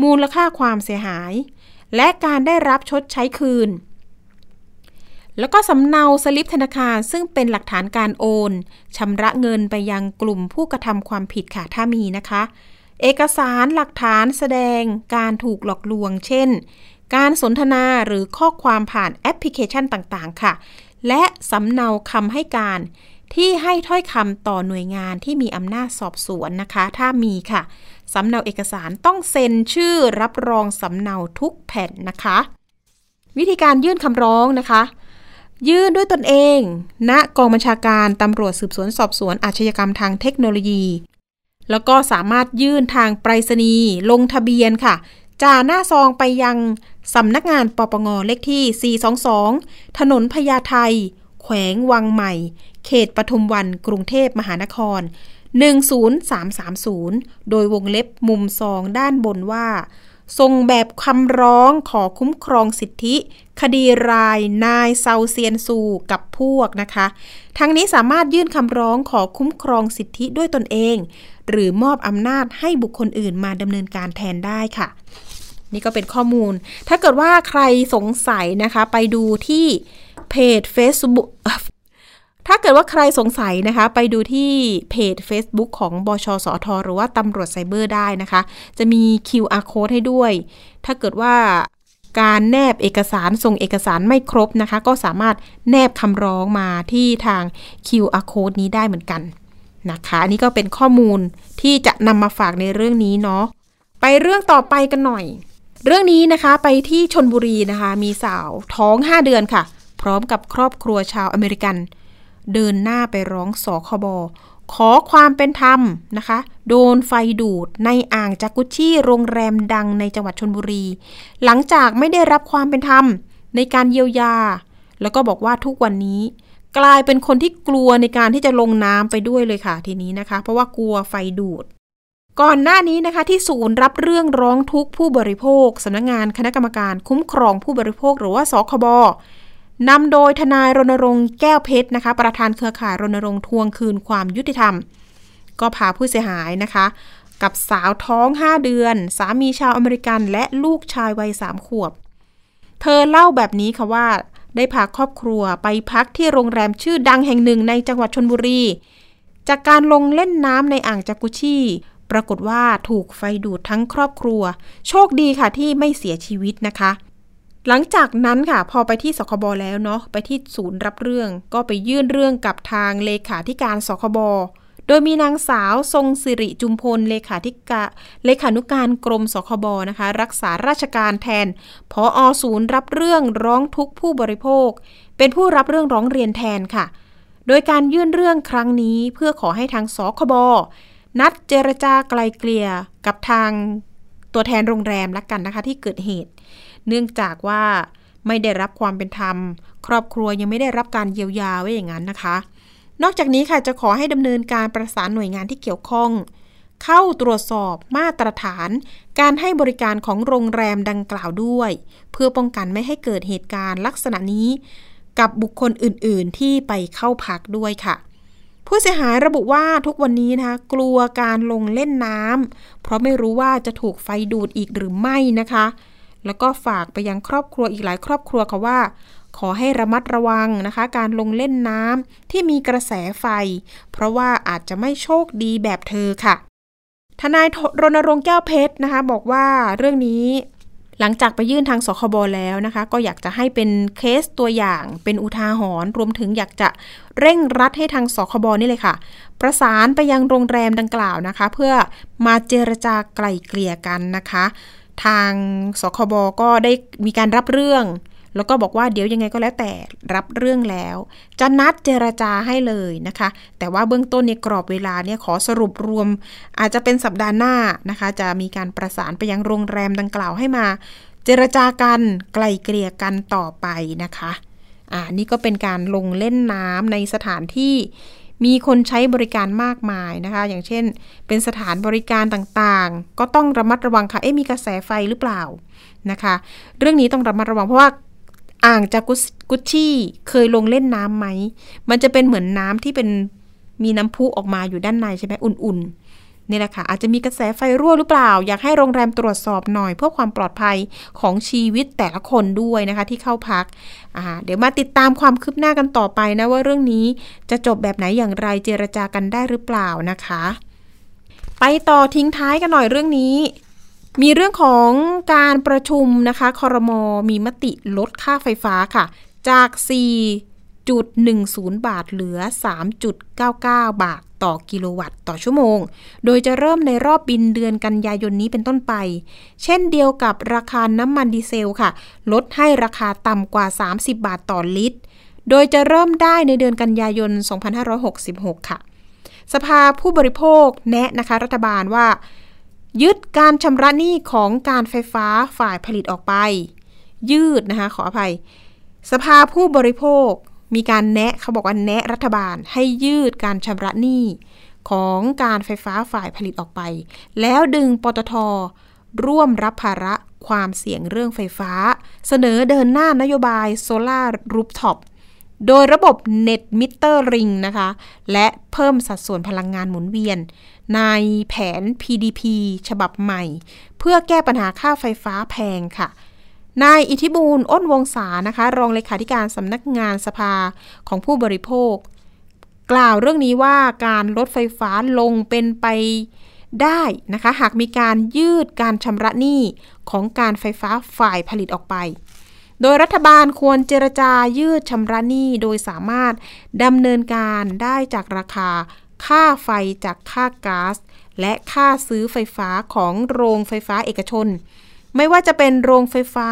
มูลค่าความเสียหาย และการได้รับชดใช้คืน แล้วก็สำเนาสลิปธนาคารซึ่งเป็นหลักฐานการโอนชำระเงินไปยังกลุ่มผู้กระทำความผิดค่ะถ้ามีนะคะ เอกสารหลักฐานแสดงการถูกหลอกลวง เช่น การสนทนาหรือข้อความผ่านแอปพลิเคชันต่างๆ ค่ะ และสำเนาคำให้การ ที่ให้ถ้อยคำต่อหน่วยงานที่มีอำนาจสอบสวนนะคะ ถ้ามีค่ะสำเนาเอกสารต้องเซ็นชื่อรับรองสำเนาทุกแผ่นนะคะ วิธีการยื่นคำร้องนะคะ ยื่นด้วยตนเองณกองบัญชาการตำรวจสืบสวนสอบสวนอาชญากรรมทางเทคโนโลยี แล้วก็สามารถยื่นทางไปรษณีย์ลงทะเบียนค่ะจ่าหน้าซองไปยังสำนักงานปปงเลขที่ 422 ถนนพญาไทแขวงวังใหม่ เขตปทุมวัน กรุงเทพมหานคร 10330 โดยวงเล็บมุมซองด้านบนว่า ส่งแบบคำร้องขอคุ้มครองสิทธิ คดีรายนายเซาเซียนซูกับพวกนะคะ ทั้งนี้สามารถยื่นคำร้องขอคุ้มครองสิทธิด้วยตนเอง หรือมอบอำนาจให้บุคคลอื่นมาดำเนินการแทนได้ค่ะ นี่ก็เป็นข้อมูล ถ้าเกิดว่าใครสงสัยนะคะ ไปดูที่เพจ Facebook ถ้าเกิดว่าใครสงสัยนะคะ ไปดูที่เพจ Facebook ของบชสอทหรือว่าตำรวจไซเบอร์ได้นะคะ จะมี QR code ให้ด้วย ถ้าเกิดว่าการแนบเอกสารส่งเอกสารไม่ครบนะคะ ก็สามารถแนบคำร้องมาที่ทาง QR code นี้ได้เหมือนกันนะคะ อันนี้ก็เป็นข้อมูลที่จะนำมาฝากในเรื่องนี้เนาะไปเรื่องต่อไปกันหน่อย เรื่องนี้นะคะไปที่ชนบุรีนะคะ มีสาวท้อง 5 เดือนค่ะ พร้อมกับครอบครัวชาวอเมริกัน เดินหน้าไปร้องสคบขอความเป็นธรรมนะคะ โดนไฟดูดในอ่างจากุชี่ โรงแรมดังในจังหวัดชนบุรี หลังจากไม่ได้รับความเป็นธรรมในการเยียวยา แล้วก็บอกว่าทุกวันนี้ กลายเป็นคนที่กลัวในการที่จะลงน้ำไปด้วยเลยค่ะทีนี้นะคะ เพราะว่ากลัวไฟดูด ก่อนหน้านี้นะคะที่ศูนย์รับเรื่องร้องทุกข์ผู้บริโภคสำนักงงานคณะกรรมการคุ้มครองผู้บริโภคหรือว่าสคบ นำโดยทนายรณรงค์แก้วเพชรนะคะ ประธานเครือข่ายรณรงค์ทวงคืนความยุติธรรม ก็พาผู้เสียหายนะคะ กับสาวท้อง 5 เดือน สามีชาวอเมริกัน และลูกชายวัยสามขวบ เธอเล่าแบบนี้ค่ะว่า ได้พาครอบครัวไปพักที่โรงแรมชื่อดังแห่งหนึ่งในจังหวัดชนบุรี จากการลงเล่นน้ำในอ่างจากุชีปรากฏว่าถูกไฟดูดทั้งครอบครัว โชคดีค่ะที่ไม่เสียชีวิตนะคะ หลังจากนั้นค่ะ พอไปที่สคบแล้วเนาะไปที่ศูนย์รับเรื่อง ก็ไปยื่นเรื่องกับทางเลขาธิการสคบโดยมีนางสาวทรงสิริจุมพลเลขาธิกาเลขานุการกรมสคบนะคะ รักษาราชการแทนพออศูนย์รับเรื่องร้องทุกข์ผู้บริโภค เป็นผู้รับเรื่องร้องเรียนแทนค่ะ โดยการยื่นเรื่องครั้งนี้เพื่อขอให้ทางสคบนัดเจรจาไกลเกลี่ยกับทางตัวแทนโรงแรมละกันนะคะที่เกิดเหตุ เนื่องจากว่าไม่ได้รับความเป็นธรรม ครอบครัวยังไม่ได้รับการเยียวยาไว้อย่างนั้นนะคะ นอกจากนี้ค่ะจะขอให้ดำเนินการประสานหน่วยงานที่เกี่ยวข้อง เข้าตรวจสอบมาตรฐาน การให้บริการของโรงแรมดังกล่าวด้วย เพื่อป้องกันไม่ให้เกิดเหตุการณ์ลักษณะนี้ กับบุคคลอื่น ๆ ที่ไปเข้าพักด้วยค่ะผู้เสียหายระบุว่าทุกวันนี้นะคะกลัวการลงเล่นน้ำเพราะไม่รู้ว่าจะถูกไฟดูดอีกหรือไม่นะคะ แล้วก็ฝากไปยังครอบครัวอีกหลายครอบครัวค่ะว่า ขอให้ระมัดระวังนะคะ การลงเล่นน้ำที่มีกระแสไฟ เพราะว่าอาจจะไม่โชคดีแบบเธอค่ะ ทนายรณรงค์แก้วเพชรนะคะ บอกว่าเรื่องนี้หลังจากไปยื่นทางสคบแล้วนะคะ ก็อยากจะให้เป็นเคสตัวอย่างเป็นอุทาหรณ์รวมถึงอยากจะเร่งรัดให้ทางสคบนี่เลยค่ะ ประสานไปยังโรงแรมดังกล่าวนะคะ เพื่อมาเจรจาไกล่เกลี่ยกันนะคะ ทางสคบก็ได้มีการรับเรื่อง แล้วก็บอกว่าเดี๋ยวยังไงก็แล้วแต่รับเรื่องแล้ว จะนัดเจรจาให้เลยนะคะ แต่ว่าเบื้องต้นในกรอบเวลาเนี่ยขอสรุปรวม อาจจะเป็นสัปดาห์หน้านะคะ จะมีการประสานไปยังโรงแรมดังกล่าวให้มา เจรจากันไกลเกลี่ยกันต่อไปนะคะอ่านี่ก็เป็นการลงเล่นน้ำในสถานที่ มีคนใช้บริการมากมายนะคะ อย่างเช่น เป็นสถานบริการต่างๆ ก็ต้องระมัดระวังค่ะ เอ๊ะมีกระแสไฟหรือเปล่านะคะ เรื่องนี้ต้องระมัดระวังเพราะว่าอ่างจากกุชชี่เคยลงเล่นน้ำไหม มันจะเป็นเหมือนน้ำที่เป็นมีน้ำพุออกมาอยู่ด้านในใช่ไหมอุ่นๆ นี่แหละค่ะอาจจะมีกระแสไฟรั่วหรือเปล่า อยากให้โรงแรมตรวจสอบหน่อย เพื่อความปลอดภัยของชีวิตแต่ละคนด้วยนะคะที่เข้าพักเดี๋ยวมาติดตามความคืบหน้ากันต่อไปนะว่าเรื่องนี้จะจบแบบไหนอย่างไรเจรจากันได้หรือเปล่านะคะ ไปต่อทิ้งท้ายกันหน่อยเรื่องนี้มีเรื่องของการประชุมนะคะคอรมอมีมติลดค่าไฟฟ้าค่ะ จาก 4.10 บาทเหลือ 3.99 บาท ต่อกิโลวัตต์ต่อชั่วโมง โดยจะเริ่มในรอบบินเดือนกันยายนนี้เป็นต้นไป เช่นเดียวกับราคาน้ำมันดีเซลค่ะ ลดให้ราคาต่ำกว่า 30 บาทต่อลิตร โดยจะเริ่มได้ในเดือนกันยายน 2566 ค่ะ สภาผู้บริโภคแนะนะคะรัฐบาลว่า ยึดการชำระหนี้ของการไฟฟ้าฝ่ายผลิตออกไป ยืดนะคะขออภัย สภาผู้บริโภค มีการแนะเขาบอกว่าแนะรัฐบาลให้ยืดการชำระหนี้ของการไฟฟ้าฝ่ายผลิตออกไป แล้วดึงปตทร่วมรับภาระความเสี่ยงเรื่องไฟฟ้า เสนอเดินหน้านโยบายโซลารูฟท็อปโดยระบบ Net Meter Ring นะคะ และเพิ่มสัดส่วนพลังงานหมุนเวียน ในแผน PDP ฉบับใหม่ เพื่อแก้ปัญหาค่าไฟฟ้าแพงค่ะ นายอิทธิบูลอ้นวงศานะคะ รองเลขาธิการสำนักงานสภาของผู้บริโภค กล่าวเรื่องนี้ว่าการลดไฟฟ้าลงเป็นไปได้นะคะ หากมีการยืดการชำระหนี้ของการไฟฟ้าฝ่ายผลิตออกไป โดยรัฐบาลควรเจรจายืดชำระหนี้โดยสามารถดำเนินการได้จากราคาค่าไฟจากค่าก๊าซและค่าซื้อไฟฟ้าของโรงไฟฟ้าเอกชน ไม่ว่าจะเป็นโรงไฟฟ้า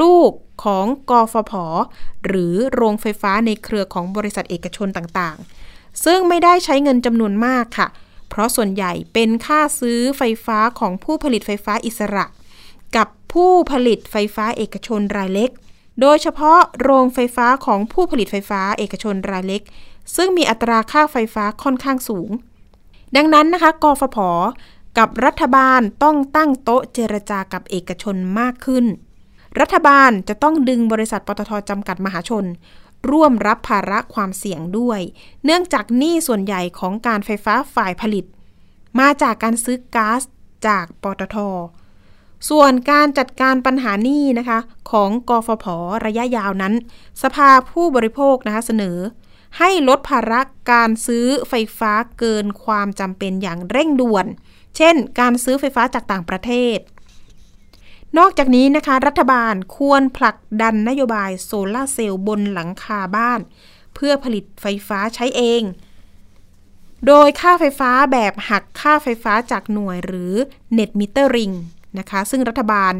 ลูกของกฟผ หรือโรงไฟฟ้าในเครือของบริษัทเอกชนต่างๆ ซึ่งไม่ได้ใช้เงินจำนวนมากค่ะ เพราะส่วนใหญ่เป็นค่าซื้อไฟฟ้าของผู้ผลิตไฟฟ้าอิสระ กับผู้ผลิตไฟฟ้าเอกชนรายเล็ก โดยเฉพาะโรงไฟฟ้าของผู้ผลิตไฟฟ้าเอกชนรายเล็ก ซึ่งมีอัตราค่าไฟฟ้าค่อนข้างสูง ดังนั้นนะคะกฟผ กับรัฐบาลต้องตั้งโต๊ะเจรจากับเอกชนมากขึ้น รัฐบาลจะต้องดึงบริษัทปตทจำกัดมหาชน ร่วมรับภาระความเสี่ยงด้วย เนื่องจากหนี้ส่วนใหญ่ของการไฟฟ้าฝ่ายผลิต มาจากการซื้อก๊าซจากปตท ส่วนการจัดการปัญหาหนี้นะคะ ของกฟผระยะยาวนั้น สภาผู้บริโภคนะคะเสนอให้ลดภาระการซื้อไฟฟ้าเกินความจำเป็นอย่างเร่งด่วน เช่น การซื้อไฟฟ้าจากต่างประเทศ นอกจากนี้นะคะ รัฐบาลควรผลักดันนโยบายโซลาร์เซลล์บนหลังคาบ้าน เพื่อผลิตไฟฟ้าใช้เอง โดยค่าไฟฟ้าแบบหักค่าไฟฟ้าจากหน่วยหรือ Net Metering นะคะซึ่งรัฐบาล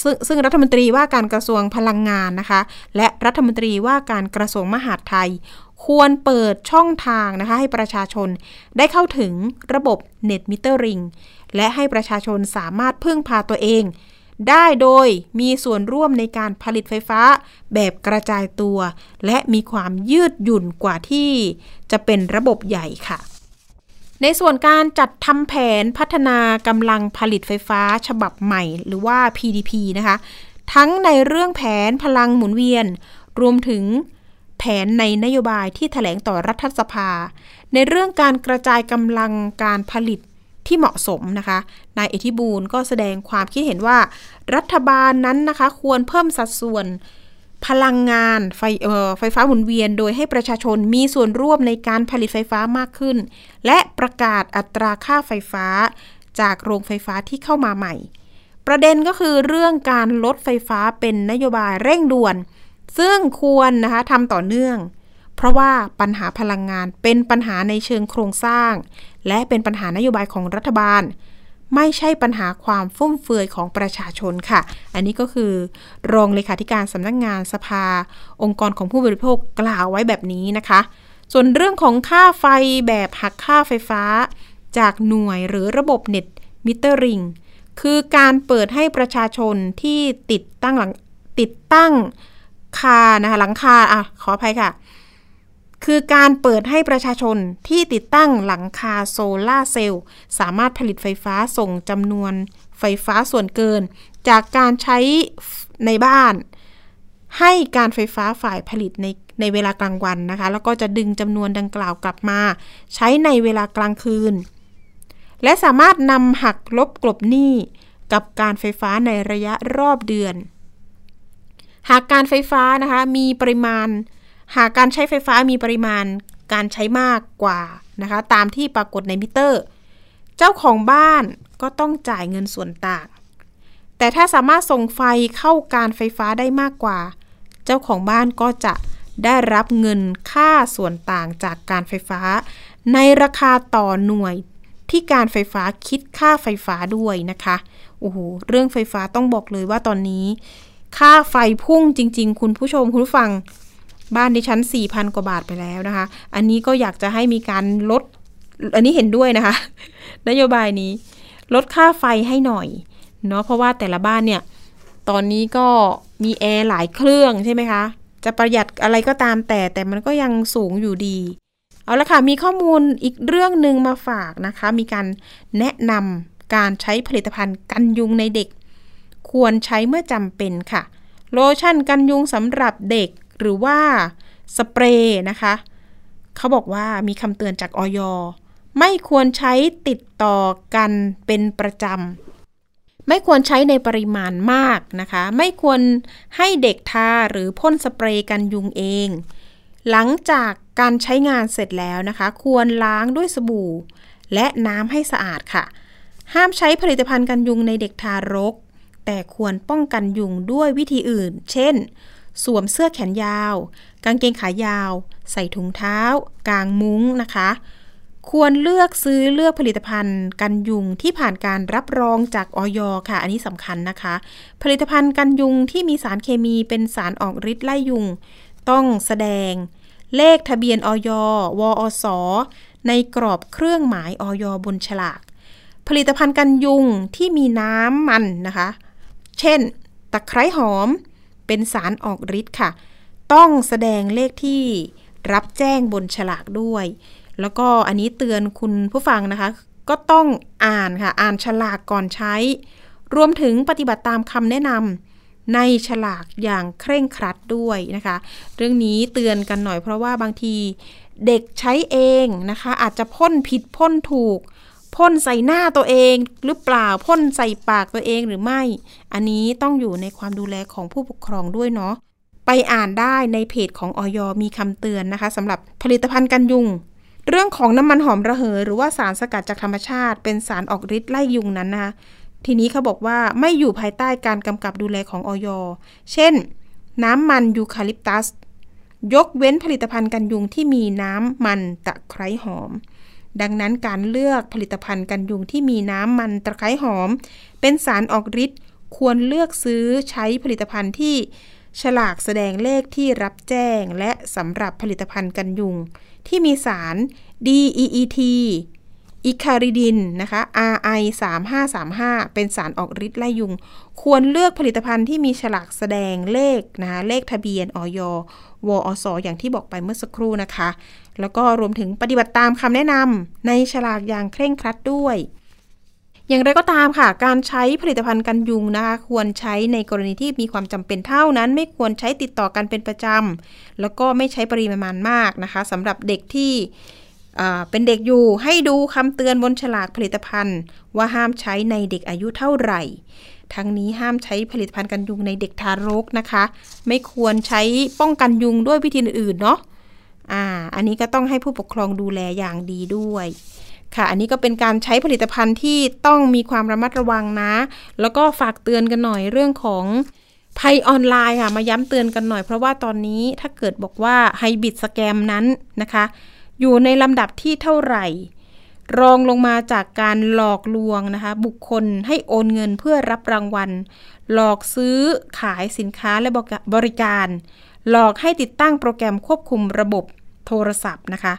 ซซึ่งรัฐมนตรีว่าการกระทรวงพลังงานนะคะ และรัฐมนตรีว่าการกระทรวงมหาดไทย ควรเปิดช่องทางนะคะ ให้ประชาชนได้เข้าถึงระบบ Net Metering และให้ประชาชนสามารถพึ่งพาตัวเอง ได้โดยมีส่วนร่วมในการผลิตไฟฟ้าแบบกระจายตัว และมีความยืดหยุ่นกว่าที่จะเป็นระบบใหญ่ค่ะในส่วนการจัดทำแผนพัฒนากำลังผลิตไฟฟ้าฉบับใหม่หรือว่า PDP นะคะ ทั้งในเรื่องแผนพลังหมุนเวียน รวมถึง แผนในนโยบายที่ถแถลงต่อรัฐสภา ในเรื่องการกระจายกำลังการผลิตที่เหมาะสมนะคะ นายเอธิบูลก็แสดงความคิดเห็นว่า รัฐบาลนั้นนะคะควรเพิ่มสัดส่วนพลังงานไฟไฟฟ้าหมุนเวียน โดยให้ประชาชนมีส่วนร่วมในการผลิตไฟฟ้ามากขึ้น และประกาศอัตราค่าไฟฟ้า จากโรงไฟฟ้าที่เข้ามาใหม่ ประเด็นก็คือเรื่องการลดไฟฟ้าเป็นนโยบายเร่งด่วน ซึ่งควรนะคะทำต่อเนื่อง เพราะว่าปัญหาพลังงานเป็นปัญหาในเชิงโครงสร้าง และเป็นปัญหานโยบายของรัฐบาล ไม่ใช่ปัญหาความฟุ่มเฟือยของประชาชนค่ะ อันนี้ก็คือ รองเลขาธิการสำนักงงานสภา องค์กรของผู้บริโภคกล่าวไว้แบบนี้นะคะ ส่วนเรื่องของค่าไฟแบบหักค่าไฟฟ้า จากหน่วยหรือระบบเน็ตมิเตอร์ริงคือการเปิดให้ประชาชนที่ติดตั้งหลังติดตั้ง คานะคะหลังคาอะขออภัยค่ะ คือการเปิดให้ประชาชนที่ติดตั้งหลังคาโซลาร์เซลล์สามารถผลิตไฟฟ้าส่งจำนวนไฟฟ้าส่วนเกิน จากการใช้ในบ้าน ให้การไฟฟ้าฝ่ายผลิตในในเวลากลางวันนะคะ แล้วก็จะดึงจำนวนดังกล่าวกลับมา ใช้ในเวลากลางคืน และสามารถนำหักลบกลบหนี้กับการไฟฟ้าในระยะรอบเดือน หากการไฟฟ้านะคะมีปริมาณ หากการใช้ไฟฟ้ามีปริมาณการใช้มากกว่านะคะตามที่ปรากฏในมิเตอร์ เจ้าของบ้านก็ต้องจ่ายเงินส่วนต่าง แต่ถ้าสามารถส่งไฟเข้าการไฟฟ้าได้มากกว่า เจ้าของบ้านก็จะได้รับเงินค่าส่วนต่างจากการไฟฟ้า ในราคาต่อหน่วยที่การไฟฟ้าคิดค่าไฟฟ้าด้วยนะคะ โอ้โห เรื่องไฟฟ้าต้องบอกเลยว่าตอนนี้ ค่าไฟพุ่งจริง ๆ คุณผู้ชมคุณผู้ฟังบ้านดิฉัน4,000 กว่าบาทไปแล้วนะคะ อันนี้ก็อยากจะให้มีการลด อันนี้เห็นด้วยนะคะ นโยบายนี้ ลดค่าไฟให้หน่อยเนาะเพราะว่าแต่ละบ้านเนี่ย ตอนนี้ก็มีแอร์หลายเครื่องใช่ไหมคะ จะประหยัดอะไรก็ตามแต่แต่มันก็ยังสูงอยู่ดี เอาละค่ะ มีข้อมูลอีกเรื่องหนึ่งมาฝากนะคะ มีการแนะนำการใช้ผลิตภัณฑ์กันยุงในเด็ก ควรใช้เมื่อจำเป็นค่ะ โลชั่นกันยุงสำหรับเด็กหรือว่าสเปรย์นะคะ เขาบอกว่ามีคำเตือนจากออยไม่ควรใช้ติดต่อกันเป็นประจำ ไม่ควรใช้ในปริมาณมากนะคะ ไม่ควรให้เด็กทาหรือพ่นสเปรย์กันยุงเอง หลังจากการใช้งานเสร็จแล้วนะคะ ควรล้างด้วยสบู่ และน้ำให้สะอาดค่ะ ห้ามใช้ผลิตภัณฑ์กันยุงในเด็กทารก แต่ควรป้องกันยุงด้วยวิธีอื่น เช่น สวมเสื้อแขนยาว กางเกงขายาว ใส่ถุงเท้า กางมุ้งนะคะ ควรเลือกซื้อเลือกผลิตภัณฑ์ กันยุงที่ผ่านการรับรองจากออยค่ะ อันนี้สำคัญนะคะ ผลิตภัณฑ์กันยุงที่มีสารเคมีเป็นสารออกฤทธิ์ไล่ยุง ต้องแสดง เลขทะเบียนออยวอสในกรอบเครื่องหมายออยบนฉลากผลิตภัณฑ์กันยุงที่มีน้ำมันนะคะ เช่น ตะไคร้หอม เป็นสารออกฤทธิ์ค่ะ ต้องแสดงเลขที่รับแจ้งบนฉลากด้วย แล้วก็อันนี้เตือนคุณผู้ฟังนะคะ ก็ต้องอ่านค่ะ อ่านฉลากก่อนใช้ รวมถึงปฏิบัติตามคำแนะนำในฉลากอย่างเคร่งครัดด้วยนะคะ เรื่องนี้เตือนกันหน่อยเพราะว่าบางทีเด็กใช้เองนะคะ อาจจะพ่นผิดพ่นถูก พ่นใส่หน้าตัวเองหรือเปล่าพ่นใส่ปากตัวเองหรือไม่ อันนี้ต้องอยู่ในความดูแลของผู้ปกครองด้วยเนาะไปอ่านได้ในเพจของออยมีคำเตือนนะคะสำหรับผลิตภัณฑ์กันยุง เรื่องของน้ำมันหอมระเหย หรือว่าสารสกัดจากธรรมชาติ เป็นสารออกฤทธิ์ไล่ยุงนั้นนะคะทีนี้เขาบอกว่าไม่อยู่ภายใต้การกำกับดูแลของออยเช่น น้ำมันยูคาลิปตัส ยกเว้นผลิตภัณฑ์กันยุงที่มีน้ำมันตะไคร้หอม ดังนั้นการเลือกผลิตภัณฑ์กันยุงที่มีน้ำมันตะไคร้หอม เป็นสารออกฤทธิ์ควรเลือกซื้อใช้ผลิตภัณฑ์ที่ฉลากแสดงเลขที่รับแจ้ง และสำหรับผลิตภัณฑ์กันยุง ที่มีสาร DEET อิคาริดินนะคะ RI 3535เป็นสารออกฤทธิ์ไล่ยุง ควรเลือกผลิตภัณฑ์ที่มีฉลากแสดงเลขนะคะเลขทะเบียนออยวอสอย่างที่บอกไปเมื่อสักครู่นะคะ แล้วก็รวมถึงปฏิบัติตามคำแนะนำในฉลากอย่างเคร่งครัดด้วย อย่างไรก็ตามค่ะ การใช้ผลิตภัณฑ์กันยุงนะคะ ควรใช้ในกรณีที่มีความจำเป็นเท่านั้น ไม่ควรใช้ติดต่อกันเป็นประจำแล้วก็ไม่ใช้ปริมาณมากนะคะสำหรับเด็กที่ เป็นเด็กอยู่ให้ดูคำเตือนบนฉลากผลิตภัณฑ์ ว่าห้ามใช้ในเด็กอายุเท่าไหร่ ทั้งนี้ห้ามใช้ผลิตภัณฑ์กันยุงในเด็กทารกนะคะ ไม่ควรใช้ป้องกันยุงด้วยวิธีอื่นๆเนาะอ่า อันนี้ก็ต้องให้ผู้ปกครองดูแลอย่างดีด้วย ค่ะ อันนี้ก็เป็นการใช้ผลิตภัณฑ์ที่ต้องมีความระมัดระวังนะ แล้วก็ฝากเตือนกันหน่อยเรื่องของภัยออนไลน์ค่ะ มาย้ำเตือนกันหน่อยเพราะว่าตอนนี้ถ้าเกิดบอกว่าไฮบิดสแกมนั้นนะคะ อยู่ในลำดับที่เท่าไหร่ รองลงมาจากการหลอกลวงนะคะ บุคคลให้โอนเงินเพื่อรับรางวัล หลอกซื้อขายสินค้าและบริการ หลอกให้ติดตั้งโปรแกรมควบคุมระบบโทรศัพท์นะคะ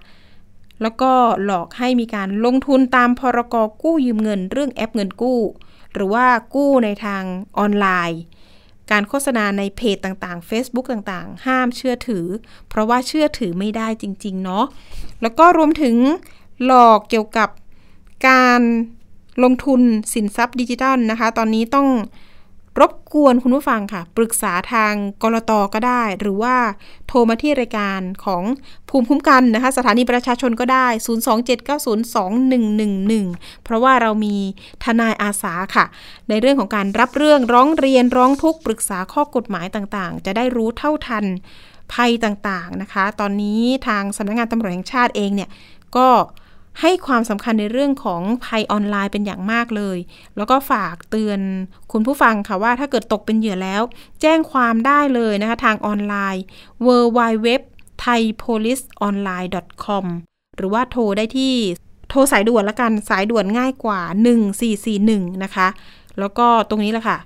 แล้วก็หลอกให้มีการลงทุนตามพรกกู้ยืมเงินเรื่องแอปเงินกู้ หรือว่ากู้ในทางออนไลน์ การโฆษณาในเพจต่างๆ Facebook ต่างๆ ห้ามเชื่อถือ เพราะว่าเชื่อถือไม่ได้จริง ๆ เนาะแล้วก็รวมถึงหลอกเกี่ยวกับการลงทุนสินทรัพย์ดิจิทัลนะคะ ตอนนี้ต้อง รบกวนคุณผู้ฟังค่ะ ปรึกษาทางกรตก็ได้ หรือว่าโทรมาที่รายการของภูมิคุ้มกันนะคะ สถานีประชาชนก็ได้ 027902111 เพราะว่าเรามีทนายอาสาค่ะ ในเรื่องของการรับเรื่องร้องเรียนร้องทุกข์ปรึกษาข้อกฎหมายต่างๆ จะได้รู้เท่าทันภัยต่างๆนะคะ ตอนนี้ทางสำนักงงานตำรวจแห่งชาติเองเนี่ยก็ ให้ความสำคัญในเรื่องของภัยออนไลน์เป็นอย่างมากเลย แล้วก็ฝากเตือนคุณผู้ฟังค่ะว่าถ้าเกิดตกเป็นเหยื่อแล้ว แจ้งความได้เลยนะคะทางออนไลน์ w w w thaipoliceonline com หรือว่าโทรได้ที่โทรสายด่วนละกันสายด่วนง่ายกว่า 1441 นะคะ แล้วก็ตรงนี้แหละค่ะ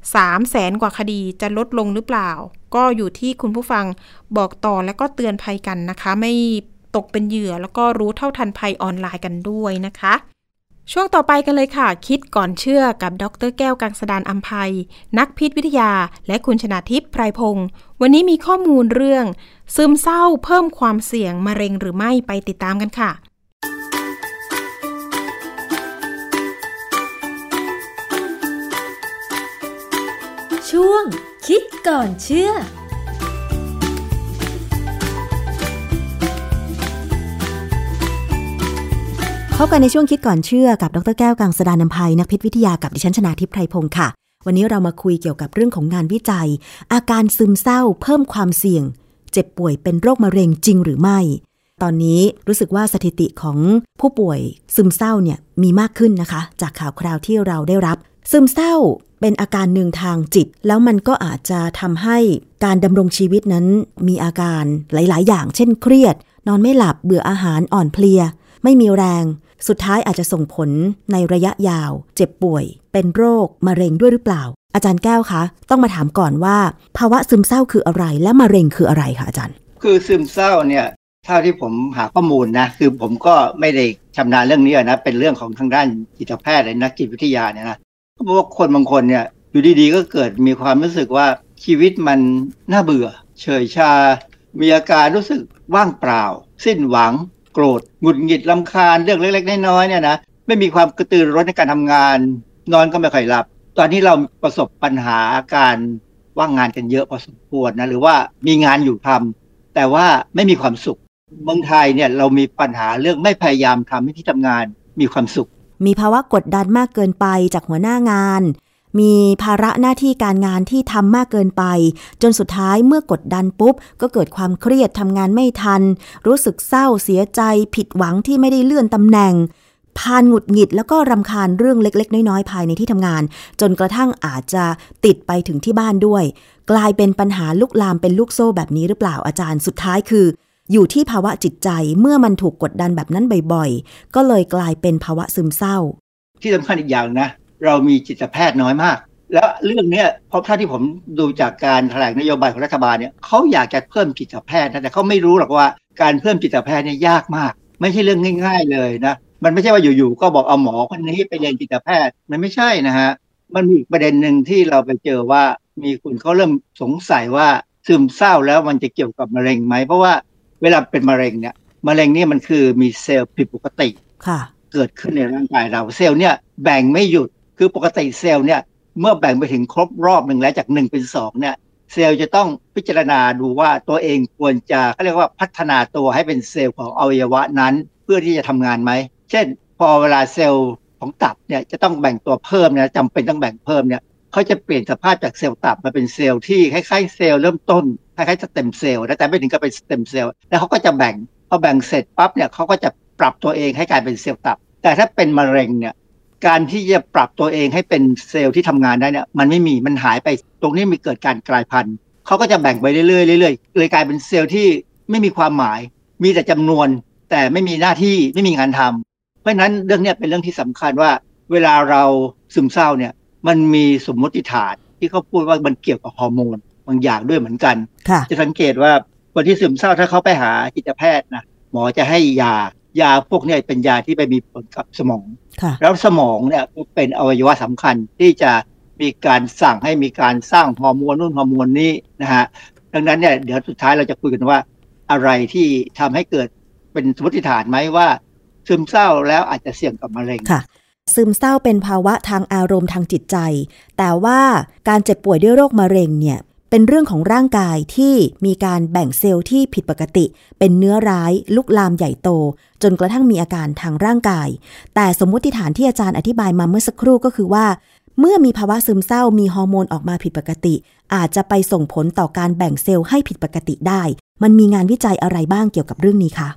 3แสนกว่าคดีจะลดลงหรือเปล่า ก็อยู่ที่คุณผู้ฟังบอกต่อแล้วก็เตือนภัยกันนะคะ ไม่ ตกเป็นเหยื่อ แล้วก็รู้เท่าทันภัยออนไลน์กันด้วยนะคะ ช่วงต่อไปกันเลยค่ะ คิดก่อนเชื่อกับดรแก้วกังสดานอัมภัย นักพิษวิทยา และคุณชนาทิพย์ไพรพงศ์วันนี้มีข้อมูลเรื่อง ซึมเศร้าเพิ่มความเสี่ยงมะเร็งหรือไม่ไปติดตามกันค่ะช่วงคิดก่อนเชื่อ พบกัน พบกันในช่วงคิดก่อนเชื่อกับดรแก้วกังสดานนภัยนักพิษวิทยากับดิฉันชนาทิพไพรพงศ์ค่ะ วันนี้เรามาคุยเกี่ยวกับเรื่องของงานวิจัย อาการซึมเศร้าเพิ่มความเสี่ยง เจ็บป่วยเป็นโรคมะเร็งจริงหรือไม่ ตอนนี้รู้สึกว่าสถิติของผู้ป่วยซึมเศร้าเนี่ยมีมากขึ้นนะคะ จากข่าวคราวที่เราได้รับ ซึมเศร้าเป็นอาการหนึ่งทางจิต แล้วมันก็อาจจะทำให้การดำรงชีวิตนั้นมีอาการหลาย ๆ อย่าง เช่น เครียด นอนไม่หลับเบื่ออาหารอ่อนเพลีย ไม่มีแรง สุดท้ายอาจจะส่งผลในระยะยาว เจ็บป่วย เป็นโรค มะเร็งด้วยหรือเปล่า อาจารย์แก้วคะ ต้องมาถามก่อนว่า ภาวะซึมเศร้าคืออะไร และมะเร็งคืออะไรคะอาจารย์ คือซึมเศร้าเนี่ยเท่าที่ผมหาข้อมูลนะ คือผมก็ไม่ได้ชำนาญเรื่องนี้นะ เป็นเรื่องของทางด้านจิตแพทย์และนักจิตวิทยาเนี่ยนะเพราะว่าคนบางคนเนี่ยอยู่ดีๆก็เกิดมีความรู้สึกว่าชีวิตมันน่าเบื่อ เฉยชา มีอาการรู้สึกว่างเปล่า สิ้นหวัง โกรธหงุดหงิดลำคาญเรื่องเล็ก ๆ น้อยๆเนี่ยนะไม่มีความกระตือรือร้นในการทำงาน นอนก็ไม่ค่อยหลับ ตอนนี้เราประสบปัญหาการว่างงานกันเยอะพอสมควรนะหรือว่ามีงานอยู่ทำแต่ว่าไม่มีความสุขเมืองไทยเนี่ยเรามีปัญหาเรื่องไม่พยายามทำให้ที่ทำงานมีความสุข มีภาวะกดดันมากเกินไปจากหัวหน้างาน มีภาระหน้าที่การงานที่ทำมากเกินไป จนสุดท้ายเมื่อกดดันปุ๊บ ก็เกิดความเครียดทำงานไม่ทัน รู้สึกเศร้าเสียใจ ผิดหวังที่ไม่ได้เลื่อนตำแหน่งพานหงุดหงิดแล้วก็รำคาญเรื่องเล็ก ๆ น้อยๆภายในที่ทำงาน จนกระทั่งอาจจะติดไปถึงที่บ้านด้วย กลายเป็นปัญหาลุกลามเป็นลูกโซ่แบบนี้หรือเปล่าอาจารย์สุดท้ายคือ อยู่ที่ภาวะจิตใจเมื่อมันถูกกดดันแบบนั้นบ่อยๆ ก็เลยกลายเป็นภาวะซึมเศร้า ที่สำคัญอีกอย่างนะ เรามีจิตแพทย์น้อยมาก แล้วเรื่องเนี้ยเพราะถ้าที่ผมดูจากการแถลงนโยบายของรัฐบาลเนี่ยเขาอยากจะเพิ่มจิตแพทย์นะแต่เขาไม่รู้หรอกว่าการเพิ่มจิตแพทย์เนี่ยยากมาก ไม่ใช่เรื่องง่าย ๆเลยนะมันไม่ใช่ว่าอยู่ๆก็บอกเอาหมอคนนี้ไปเรียนจิตแพทย์มันไม่ใช่นะฮะมันมีประเด็นหนึ่งที่เราไปเจอว่ามีคนเขาเริ่มสงสัยว่าซึมเศร้าแล้วมันจะเกี่ยวกับมะเร็งไหมเพราะว่าเวลาเป็นมะเร็งเนี่ยมะเร็งนี่มันคือมีเซลล์ผิดปกติค่ะเกิดขึ้นในร่างกายเราเซลล์เนี่ยแบ่งไม่หยุด คือปกติเซลล์เนี่ยเมื่อแบ่งไปถึงครบรอบหนึ่งแล้วจากหนึ่งเป็นสองเนี่ยเซลล์จะต้องพิจารณาดูว่าตัวเองควรจะเขาเรียกว่าพัฒนาตัวให้เป็นเซลล์ของอวัยวะนั้น เพื่อที่จะทำงานไหม เช่น พอเวลาเซลล์ของตับเนี่ยจะต้องแบ่งตัวเพิ่มนะจำเป็นต้องแบ่งเพิ่มเนี่ยเขาจะเปลี่ยนสภาพจากเซลล์ตับมาเป็นเซลล์ที่คล้ายๆเซลล์เริ่มต้นคล้ายๆสเต็มเซลล์แต่ไม่ถึงกับเป็นสเต็มเซลล์แล้วเขาก็จะแบ่งพอแบ่งเสร็จปั๊บเนี่ยเขาก็จะปรับตัวเองให้กลายเป็นเซลล์ตับ แต่ถ้าเป็นมะเร็งเนี่ย การที่จะปรับตัวเองให้เป็นเซลล์ที่ทำงานได้เนี่ยมันไม่มีมันหายไปตรงนี้มีเกิดการกลายพันธุ์เขาก็จะแบ่งไปเรื่อยๆเรื่อยๆเลยกลายเป็นเซลล์ที่ไม่มีความหมาย มีแต่จำนวน แต่ไม่มีหน้าที่ไม่มีงานทำเพราะฉะนั้นเรื่องนี้เป็นเรื่องที่สำคัญว่า เวลาเราซึมเศร้าเนี่ยมันมีสมมติฐานที่เขาพูดว่ามันเกี่ยวกับฮอร์โมนบางอย่างด้วยเหมือนกันค่ะจะสังเกตว่าคนที่ซึมเศร้าถ้าเขาไปหาจิตแพทย์นะหมอจะให้ยายาพวกเนี้เป็นยาที่ไปมีผลกับสมองค่ะ แล้วสมองเนี่ยก็เป็นอวัยวะสำคัญที่จะมีการสั่งให้มีการสร้างฮอร์โมนนู่นฮอร์โมนนี้นะฮะดังนั้นเนี่ยเดี๋ยวสุดท้ายเราจะคุยกันว่าอะไรที่ทำให้เกิดเป็นสมมติฐานไหมว่า ซึมเศร้าแล้วอาจจะเสี่ยงกับมะเร็งค่ะ ซึมเศร้าเป็นภาวะทางอารมณ์ทางจิตใจ แต่ว่าการเจ็บป่วยด้วยโรคมะเร็งเนี่ย เป็นเรื่องของร่างกายที่มีการแบ่งเซลล์ที่ผิดปกติ เป็นเนื้อร้ายลุกลามใหญ่โต จนกระทั่งมีอาการทางร่างกาย แต่สมมติฐานที่อาจารย์อธิบายมาเมื่อสักครู่ก็คือว่า เมื่อมีภาวะซึมเศร้ามีฮอร์โมนออกมาผิดปกติ อาจจะไปส่งผลต่อการแบ่งเซลล์ให้ผิดปกติได้ มันมีงานวิจัยอะไรบ้างเกี่ยวกับเรื่องนี้คะ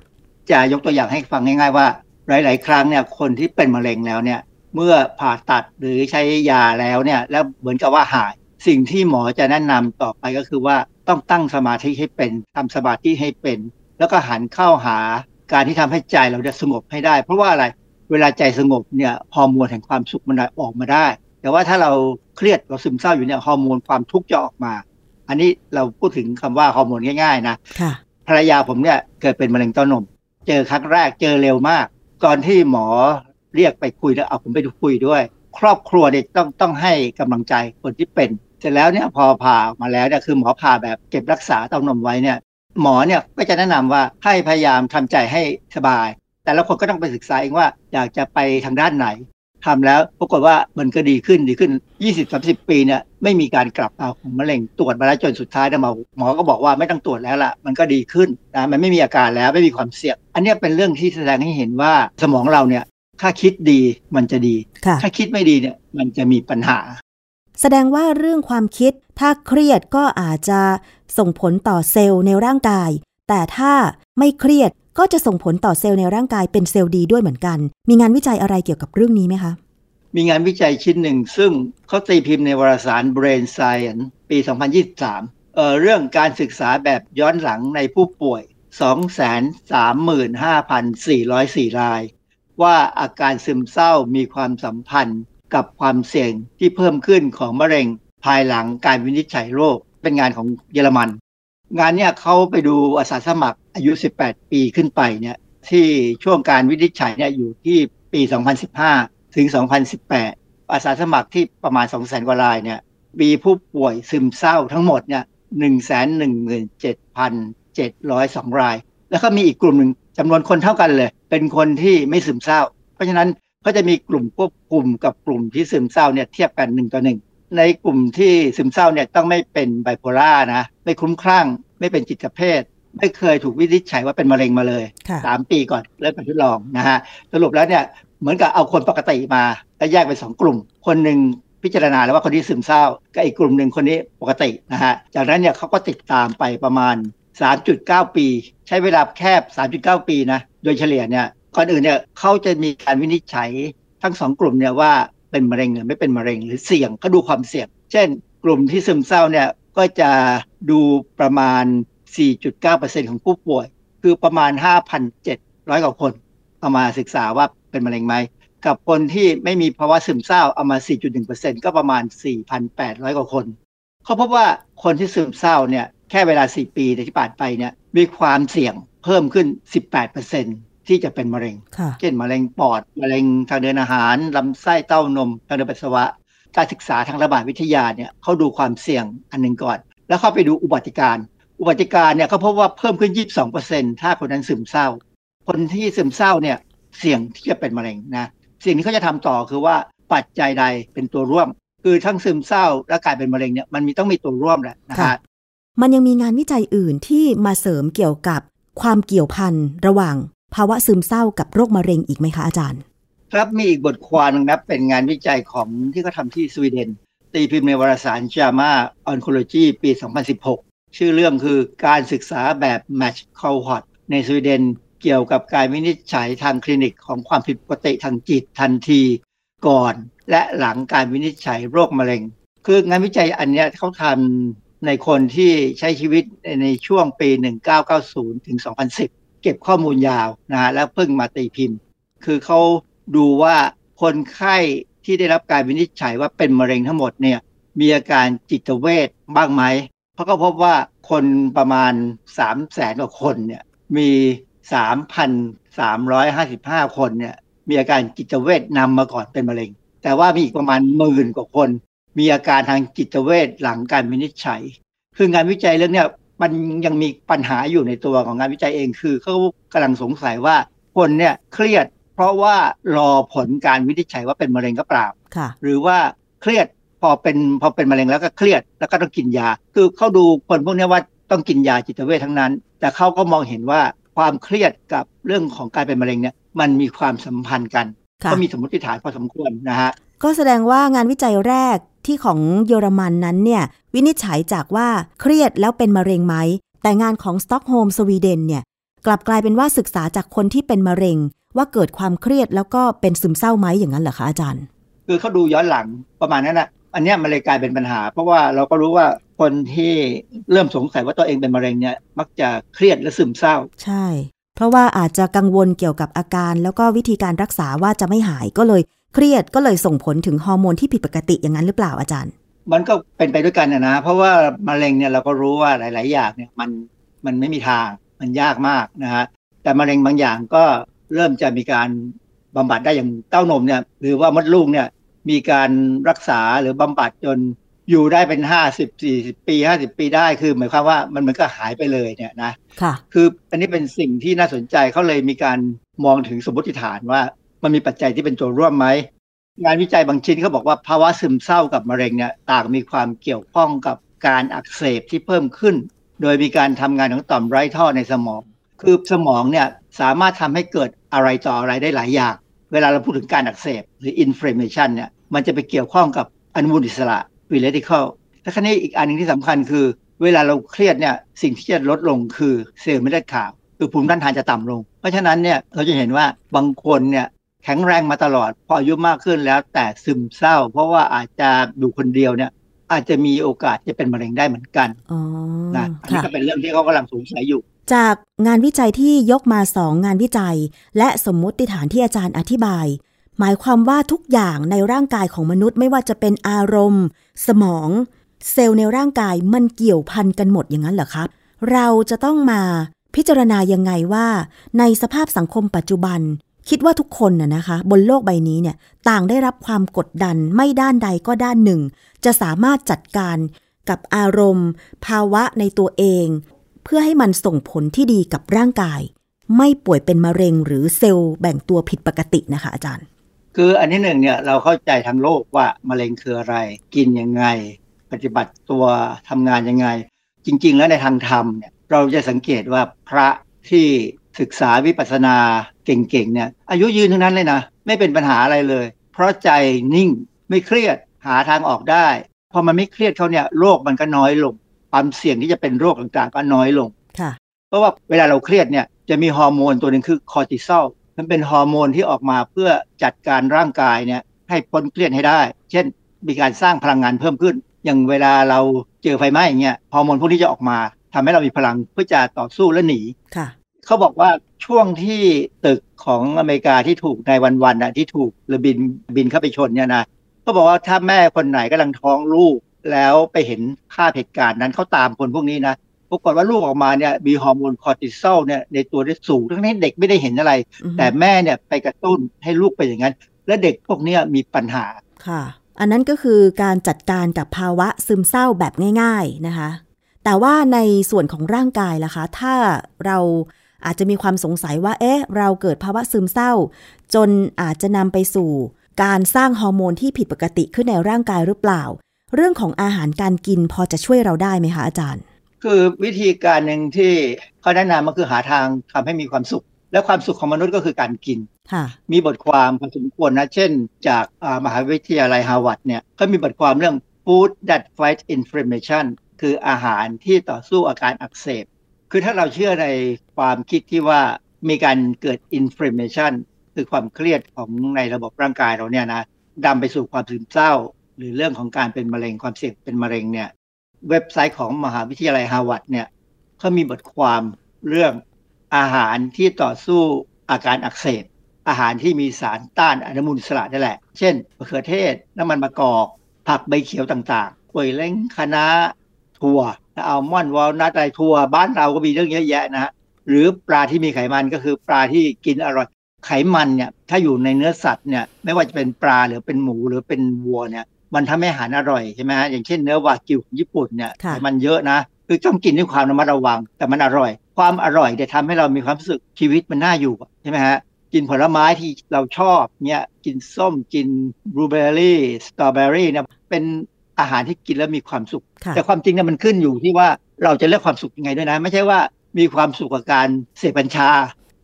จะยกตัวอย่างให้ฟังง่าย ๆว่า หลาย ๆ ครั้งเนี่ยคนที่เป็นมะเร็งแล้วเนี่ยเมื่อผ่าตัดหรือใช้ยาแล้วเนี่ยแล้วเหมือนกับว่าหาย สิ่งที่หมอจะแนะนำต่อไปก็คือว่าต้องตั้งสมาธิให้เป็นทำสมาธิให้เป็น แล้วก็หันเข้าหาการที่ทำให้ใจเราจะสงบให้ได้ เพราะว่าอะไรเวลาใจสงบเนี่ยฮอร์โมนแห่งความสุขมันออกมาได้ แต่ว่าถ้าเราเครียดเราซึมเศร้าอยู่เนี่ยฮอร์โมนความทุกข์จะออกมา อันนี้เราพูดถึงคำว่าฮอร์โมนง่ายๆนะค่ะภรรยาผมเนี่ยเกิดเป็นมะเร็งเต้านม เจอครั้งแรกเจอเร็วมาก ก่อนที่หมอเรียกไปคุยแล้วเอาผมไปดูคุยด้วย ครอบครัวเนี่ยต้องต้องให้กำลังใจคนที่เป็นเสร็จแล้วเนี่ยพอผ่าออกมาแล้วเนี่ยคือหมอผ่าแบบเก็บรักษาเต้านมไว้เนี่ยหมอเนี่ยก็จะแนะนำว่าให้พยายามทำใจให้สบาย แต่ละคนก็ต้องไปศึกษาเองว่าอยากจะไปทางด้านไหนทำแล้วปรากฏว่ามันก็ดีขึ้นดีขึ้น 20-30 ปีเนี่ยไม่มีการกลับมาของมะเร็งตรวจมาแล้วจนสุดท้ายเนี่ยหมอหมอก็บอกว่าไม่ต้องตรวจแล้วล่ะมันก็ดีขึ้นนะมันไม่มีอาการแล้วไม่มีความเสี่ยง อันเนี้ยเป็นเรื่องที่แสดงให้เห็นว่าสมองเราเนี่ยถ้าคิดดีมันจะดีค่ะถ้าคิดไม่ดีเนี่ยมันจะมีปัญหา แสดงว่าเรื่องความคิด ถ้าเครียดก็อาจจะส่งผลต่อเซลล์ในร่างกาย แต่ถ้าไม่เครียดก็จะส่งผลต่อเซลล์ในร่างกายเป็นเซลล์ดีด้วยเหมือนกัน มีงานวิจัยอะไรเกี่ยวกับเรื่องนี้ไหมคะ มีงานวิจัยชิ้นหนึ่ง ซึ่งเขาตีพิมพ์ในวารสาร Brain Science ปี 2023 เอ่อเรื่องการศึกษาแบบย้อนหลังในผู้ป่วย 235,404 ราย ว่าอาการซึมเศร้ามีความสัมพันธ์ กับความเสี่ยงที่เพิ่มขึ้นของมะเร็งภายหลังการวินิจฉัยโรคเป็นงานของเยอรมัน งานเนี้ยเขาไปดูอาสาสมัครอายุ 18 ปีขึ้นไปเนี่ยที่ช่วงการวินิจฉัยเนี่ยอยู่ที่ปี 2015 ถึง 2018 อาสาสมัครที่ประมาณ 200,000 กว่ารายเนี่ยมีผู้ป่วยซึมเศร้าทั้งหมดเนี่ย117,702 ราย แล้วก็มีอีกกลุ่มหนึ่งจำนวนคนเท่ากันเลย เป็นคนที่ไม่ซึมเศร้า เพราะฉะนั้น เขาจะมีกลุ่มควบคุมกับกลุ่มที่ซึมเศร้าเนี่ยเทียบกันหนึ่งต่อหนึ่งในกลุ่มที่ซึมเศร้าเนี่ยต้องไม่เป็นไบโพล่านะไม่คลุ้มคลั่ง ไม่เป็นจิตเภทไม่เคยถูกวินิจฉัยว่าเป็นมะเร็งมาเลยสามปีก่อนเริ่มการทดลองนะฮะสรุปแล้วเนี่ยเหมือนกับเอาคนปกติมาแล้วแยกเป็นสองกลุ่ม คนหนึ่งพิจารณาแล้วว่าคนที่ซึมเศร้ากับอีกกลุ่มหนึ่งคนนี้ปกตินะฮะจากนั้นเนี่ยเขาก็ติดตามไปประมาณ 3.9 ปี ใช้เวลาแคบ 3.9 ปีนะโดยเฉลี่ยเนี่ย ก่อนอื่นเนี่ยเขาจะมีการวินิจฉัยทั้งสองกลุ่มเนี่ยว่าเป็นมะเร็งหรือไม่เป็นมะเร็งหรือเสี่ยงก็ดูความเสี่ยง เช่น กลุ่มที่ซึมเศร้าเนี่ยก็จะดูประมาณ 4.9%ของผู้ป่วย คือประมาณ 5,700 กว่าคน เอามาศึกษาว่าเป็นมะเร็งไหม กับคนที่ไม่มีภาวะซึมเศร้าเอามา 4.1%ก็ประมาณ 4,800 กว่าคน เขาพบว่าคนที่ซึมเศร้าเนี่ยแค่เวลา 4 ปีที่ผ่านไปเนี่ยมีความเสี่ยงเพิ่มขึ้น 18% ที่จะเป็นมะเร็ง เช่นมะเร็งปอด มะเร็งทางเดินอาหาร ลำไส้เต้านม ทางเดินปัสสาวะ การศึกษาทางระบาดวิทยาเนี่ยเขาดูความเสี่ยงอันหนึ่งก่อน แล้วเขาไปดูอุบัติการ อุบัติการเนี่ยเขาพบว่าเพิ่มขึ้น 22%ถ้าคนนั้นซึมเศร้า คนที่ซึมเศร้าเนี่ยเสี่ยงที่จะเป็นมะเร็งนะ สิ่งที่เขาจะทำต่อคือว่าปัจจัยใดเป็นตัวร่วม คือทั้งซึมเศร้าและกลายเป็นมะเร็งเนี่ยมันมีต้องมีตัวร่วมแหละนะคะมันยังมีงานวิจัยอื่นที่มาเสริมเกี่ยวกับความเกี่ยวพันระหว่าง ภาวะซึมเศร้ากับโรคมะเร็งอีกไหมคะอาจารย์ ครับมีอีกบทความนึงนะเป็นงานวิจัยของที่เขาทาที่สวีเดน ตีพิมพ์ในวารสาร JAMA Oncology ปี 2016 ชื่อเรื่องคือการศึกษาแบบ Match Cohort ในสวีเดนเกี่ยวกับการวินิจฉัยทางคลินิกของความผิดปกติทางจิตทันทีก่อน และหลังการวินิจฉัยโรคมะเร็ง คืองานวิจัยอันนี้เขาทำในคนที่ใช้ชีวิตในช่วงปี 1990 ถึง 2010 เก็บข้อมูลยาวนะฮะแล้วเพิ่งมาตีพิมพ์ คือเขาดูว่าคนไข้ที่ได้รับการวินิจฉัยว่าเป็นมะเร็งทั้งหมดเนี่ยมีอาการจิตเวทบ้างไหมเขาะก็พบว่าคนประมาณ 3 0 0แสนกว่าคนเนี่ยมี 3,355 คนเนี่ยมีอาการจิตเวทนำมาก่อนเป็นมะเร็ง แต่ว่ามีอีกประมาณหมื่นกว่าคน มีอาการทางจิตเวทหลังการวินิจฉัย คืองานวิจัยเรื่องนี้ มันยังมีปัญหาอยู่ในตัวของงานวิจัยเองคือเขากำลังสงสัยว่าคนเนี่ยเครียด เพราะว่ารอผลการวินิจฉัยว่าเป็นมะเร็งก็เปล่าหรือว่าเครียดพอเป็นพอเป็นมะเร็งแล้วก็เครียดแล้วก็ต้องกินยา คือเขาดูคนพวกนี้ว่าต้องกินยาจิตเวททั้งนั้น แต่เขาก็มองเห็นว่าความเครียดกับเรื่องของการเป็นมะเร็งเนี่ยมันมีความสัมพันธ์กัน ก็มีสมมติฐานพอสมควรนะฮะก็แสดงว่างานวิจัยแรก ที่ของเยอรมันนั้นเนี่ยวินิจฉัยจากว่าเครียดแล้วเป็นมะเร็งไหม แต่งานของสต็อกโฮล์มสวีเดนเนี่ยกลับกลายเป็นว่าศึกษาจากคนที่เป็นมะเร็ง ว่าเกิดความเครียดแล้วก็เป็นซึมเศร้าไหมอย่างนั้นเหรอคะอาจารย์ คือเขาดูย้อนหลังประมาณนั้นนะอันนี้มันเลยกลายเป็นปัญหา เพราะว่าเราก็รู้ว่าคนที่เริ่มสงสัยว่าตัวเองเป็นมะเร็งเนี่ยมักจะเครียดและซึมเศร้า ใช่ เพราะว่าอาจจะกังวลเกี่ยวกับอาการ แล้วก็วิธีการรักษาว่าจะไม่หายก็เลย เครียดก็เลยส่งผลถึงฮอร์โมนที่ผิดปกติอย่างนั้นหรือเปล่าอาจารย์ มันก็เป็นไปด้วยกันนะ เพราะว่ามะเร็งเนี่ยเราก็รู้ว่าหลาย ๆ อย่างเนี่ยมันมันไม่มีทางมันยากมากนะฮะแต่มะเร็งบางอย่างก็เริ่มจะมีการบำบัดได้อย่างเต้านมเนี่ยหรือว่ามดลูกเนี่ยมีการรักษาหรือบำบัดจนอยู่ได้เป็นห้าสิบสี่สิบปีห้าสิบปีได้คือหมายความว่ามันเหมือนก็หายไปเลยเนี่ยนะค่ะคืออันนี้เป็นสิ่งที่น่าสนใจเขาเลยมีการมองถึงสมมติฐานว่า มันมีปัจจัยที่เป็นตัวร่วมไหมงานวิจัยบางชิ้นเขาบอกว่าภาวะซึมเศร้ากับมะเร็งเนี่ยต่างมีความเกี่ยวข้องกับการอักเสบที่เพิ่มขึ้น โดยมีการทำงานของต่อมไร้ท่อในสมอง คือสมองเนี่ยสามารถทำให้เกิดอะไรต่ออะไรได้หลายอย่าง เวลาเราพูดถึงการอักเสบหรือ inflammation เนี่ยมันจะไปเกี่ยวข้องกับอนุมูลอิสระวิเลติคอลและคันนี้อีกอันหนึ่งที่สำคัญคือ เวลาเราเครียดเนี่ยสิ่งที่จะลดลงคือเซลล์ไม่เลือดขาวคือภูมิต้านทานจะต่ำลง เพราะฉะนั้นเนี่ยเราจะเห็นว่าบางคนเนี่ย แข็งแรงมาตลอด พออายุมากขึ้นแล้วแต่ซึมเศร้า เพราะว่าอาจจะอยู่คนเดียวเนี่ย อาจจะมีโอกาสจะเป็นมะเร็งได้เหมือนกันนะอันนี้ก็เป็นเรื่องที่เขากำลังสงสัยอยู่ จากงานวิจัยที่ยกมาสองงานวิจัย และสมมติฐานที่อาจารย์อธิบาย หมายความว่าทุกอย่างในร่างกายของมนุษย์ไม่ว่าจะเป็นอารมณ์ สมอง เซลล์ในร่างกายมันเกี่ยวพันกันหมดอย่างนั้นเหรอครับ เราจะต้องมาพิจารณายังไงว่า ในสภาพสังคมปัจจุบัน คิดว่าทุกคนน่ะนะคะ บนโลกใบนี้เนี่ยต่างได้รับความกดดันไม่ด้านใดก็ด้านหนึ่ง จะสามารถจัดการกับอารมณ์ ภาวะในตัวเอง เพื่อให้มันส่งผลที่ดีกับร่างกาย ไม่ป่วยเป็นมะเร็งหรือเซลล์แบ่งตัวผิดปกตินะคะอาจารย์ คืออันที่หนึ่งเนี่ยเราเข้าใจทางโลกว่ามะเร็งคืออะไร กินยังไง ปฏิบัติตัวทำงานยังไง จริง ๆ แล้วในทางธรรมเนี่ยเราจะสังเกตว่าพระที่ ศึกษาวิปัสสนาเก่งๆเนี่ยอายุยืนทั้งนั้นเลยนะ ไม่เป็นปัญหาอะไรเลย เพราะใจนิ่งไม่เครียดหาทางออกได้พอมันไม่เครียดเขาเนี่ยโรคมันก็น้อยลง ความเสี่ยงที่จะเป็นโรคต่างๆก็น้อยลงค่ะเพราะว่าเวลาเราเครียดเนี่ยจะมีฮอร์โมนตัวหนึ่งคือคอร์ติซอลมันเป็นฮอร์โมนที่ออกมาเพื่อจัดการร่างกายเนี่ยให้พ้นเครียดให้ได้ เช่น มีการสร้างพลังงานเพิ่มขึ้น อย่างเวลาเราเจอไฟไหม้อย่างเงี้ยฮอร์โมนพวกนี้จะออกมาทำให้เรามีพลังเพื่อจะต่อสู้และหนีค่ะ เขาบอกว่าช่วงที่ตึกของอเมริกาที่ถูกในวันวันนะที่ถูกเรือบินบินเข้าไปชนเนี่ยนะเขาบอกว่าถ้าแม่คนไหนกำลังท้องลูก แล้วไปเห็นภาพเหตุการณ์นั้นเขาตามคนพวกนี้นะปรากฏว่าลูกออกมาเนี่ยมีฮอร์โมนคอร์ติซอลเนี่ยในตัวได้สูงทั้งนี้เด็กไม่ได้เห็นอะไรอือฮึแต่แม่เนี่ยไปกระตุ้นให้ลูกเป็นอย่างนั้น และเด็กพวกเนี้ยมีปัญหาค่ะ อันนั้นก็คือการจัดการกับภาวะซึมเศร้าแบบง่าย ๆนะคะ แต่ว่าในส่วนของร่างกายล่ะคะ ถ้าเรา อาจจะมีความสงสัยว่า เอ๊ะ เราเกิดภาวะซึมเศร้า จนอาจจะนำไปสู่ การสร้างฮอร์โมนที่ผิดปกติขึ้นในร่างกายหรือเปล่า เรื่องของอาหารการกินพอจะช่วยเราได้ไหมคะอาจารย์ คือวิธีการหนึ่งที่เขาแนะนำก็คือหาทางทำให้มีความสุข และความสุขของมนุษย์ก็คือการกินค่ะมีบทความพอสมควรนะ เช่น จากอ่ามหาวิทยาลัยฮาร์วาร์ดเนี่ยก็มีบทความเรื่อง food that fight inflammation คืออาหารที่ต่อสู้อาการอักเสบ คือถ้าเราเชื่อในความคิดที่ว่ามีการเกิด inflammation คือความเครียดของในระบบร่างกายเราเนี่ยนะนำไปสู่ความซึมเศร้า หรือเรื่องของการเป็นมะเร็งความเสี่ยงเป็นมะเร็งเนี่ยเว็บไซต์ของมหาวิทยาลัยฮาร์วาร์ดเนี่ยเขามีบทความเรื่องอาหารที่ต่อสู้อาการอักเสบอาหารที่มีสารต้านอนุมูลอิสระนั่นแหละ เช่นมะเขือเทศ น้ำมันมะกอก ผักใบเขียวต่างๆกล้วยเล้งคะน้าถั่ว อัลมอนด์วอลนัทอะไรถั่วบ้านเราก็มีเรื่องเยอะแยะนะฮะหรือปลาที่มีไขมันก็คือปลาที่กินอร่อย ไขมันเนี่ยถ้าอยู่ในเนื้อสัตว์เนี่ยไม่ว่าจะเป็นปลาหรือเป็นหมูหรือเป็นวัวเนี่ยมันทำให้อาหารอร่อยใช่ไหมฮะอย่างเช่นเนื้อวากิวของญี่ปุ่นเนี่ยค่ะไขมันเยอะนะคือต้องกินด้วยความระมัดระวัง แต่มันอร่อย ความอร่อยจะทำให้เรามีความรู้สึกชีวิตมันน่าอยู่อะใช่ไหมฮะกินผลไม้ที่เราชอบเนี่ยกินส้มกินบลูเบอร์รี่สตรอเบอรี่เนี่ยเป็น อาหารที่กินแล้วมีความสุขค่ะแต่ความจริงเนี่ยมันขึ้นอยู่ที่ว่าเราจะเลือกความสุขยังไงด้วยนะ ไม่ใช่ว่ามีความสุขกับการเสพกัญชา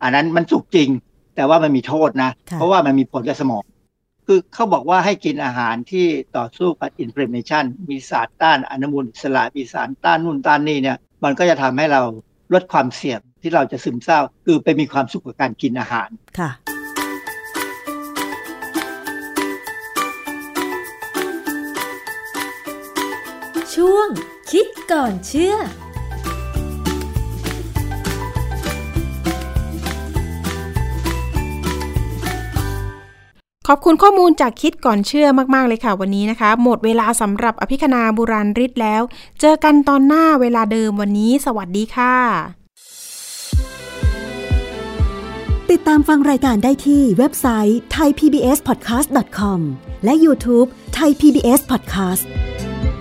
อันนั้นมันสุขจริง แต่ว่ามันมีโทษนะค่ะเพราะว่ามันมีผลกับสมอง คือเขาบอกว่าให้กินอาหารที่ต่อสู้กับอินฟล m เมชันมีสารต้านอนุมูลอิสระมีสารต้านนู่นต้านนี่เนี่ย มันก็จะทำให้เราลดความเสี่ยงที่เราจะซึมเศร้า คือไปมีความสุขกับการกินอาหารค่ะ ช่วง คิดก่อนเชื่อขอบคุณข้อมูลจากคิดก่อนเชื่อมาก ๆ เลยค่ะวันนี้นะคะ หมดเวลาสำหรับอภิคณาบุราริศแล้ว เจอกันตอนหน้าเวลาเดิมวันนี้ สวัสดีค่ะ ติดตามฟังรายการได้ที่เว็บไซต์ thaipbspodcast.com และ YouTube Thai PBS Podcast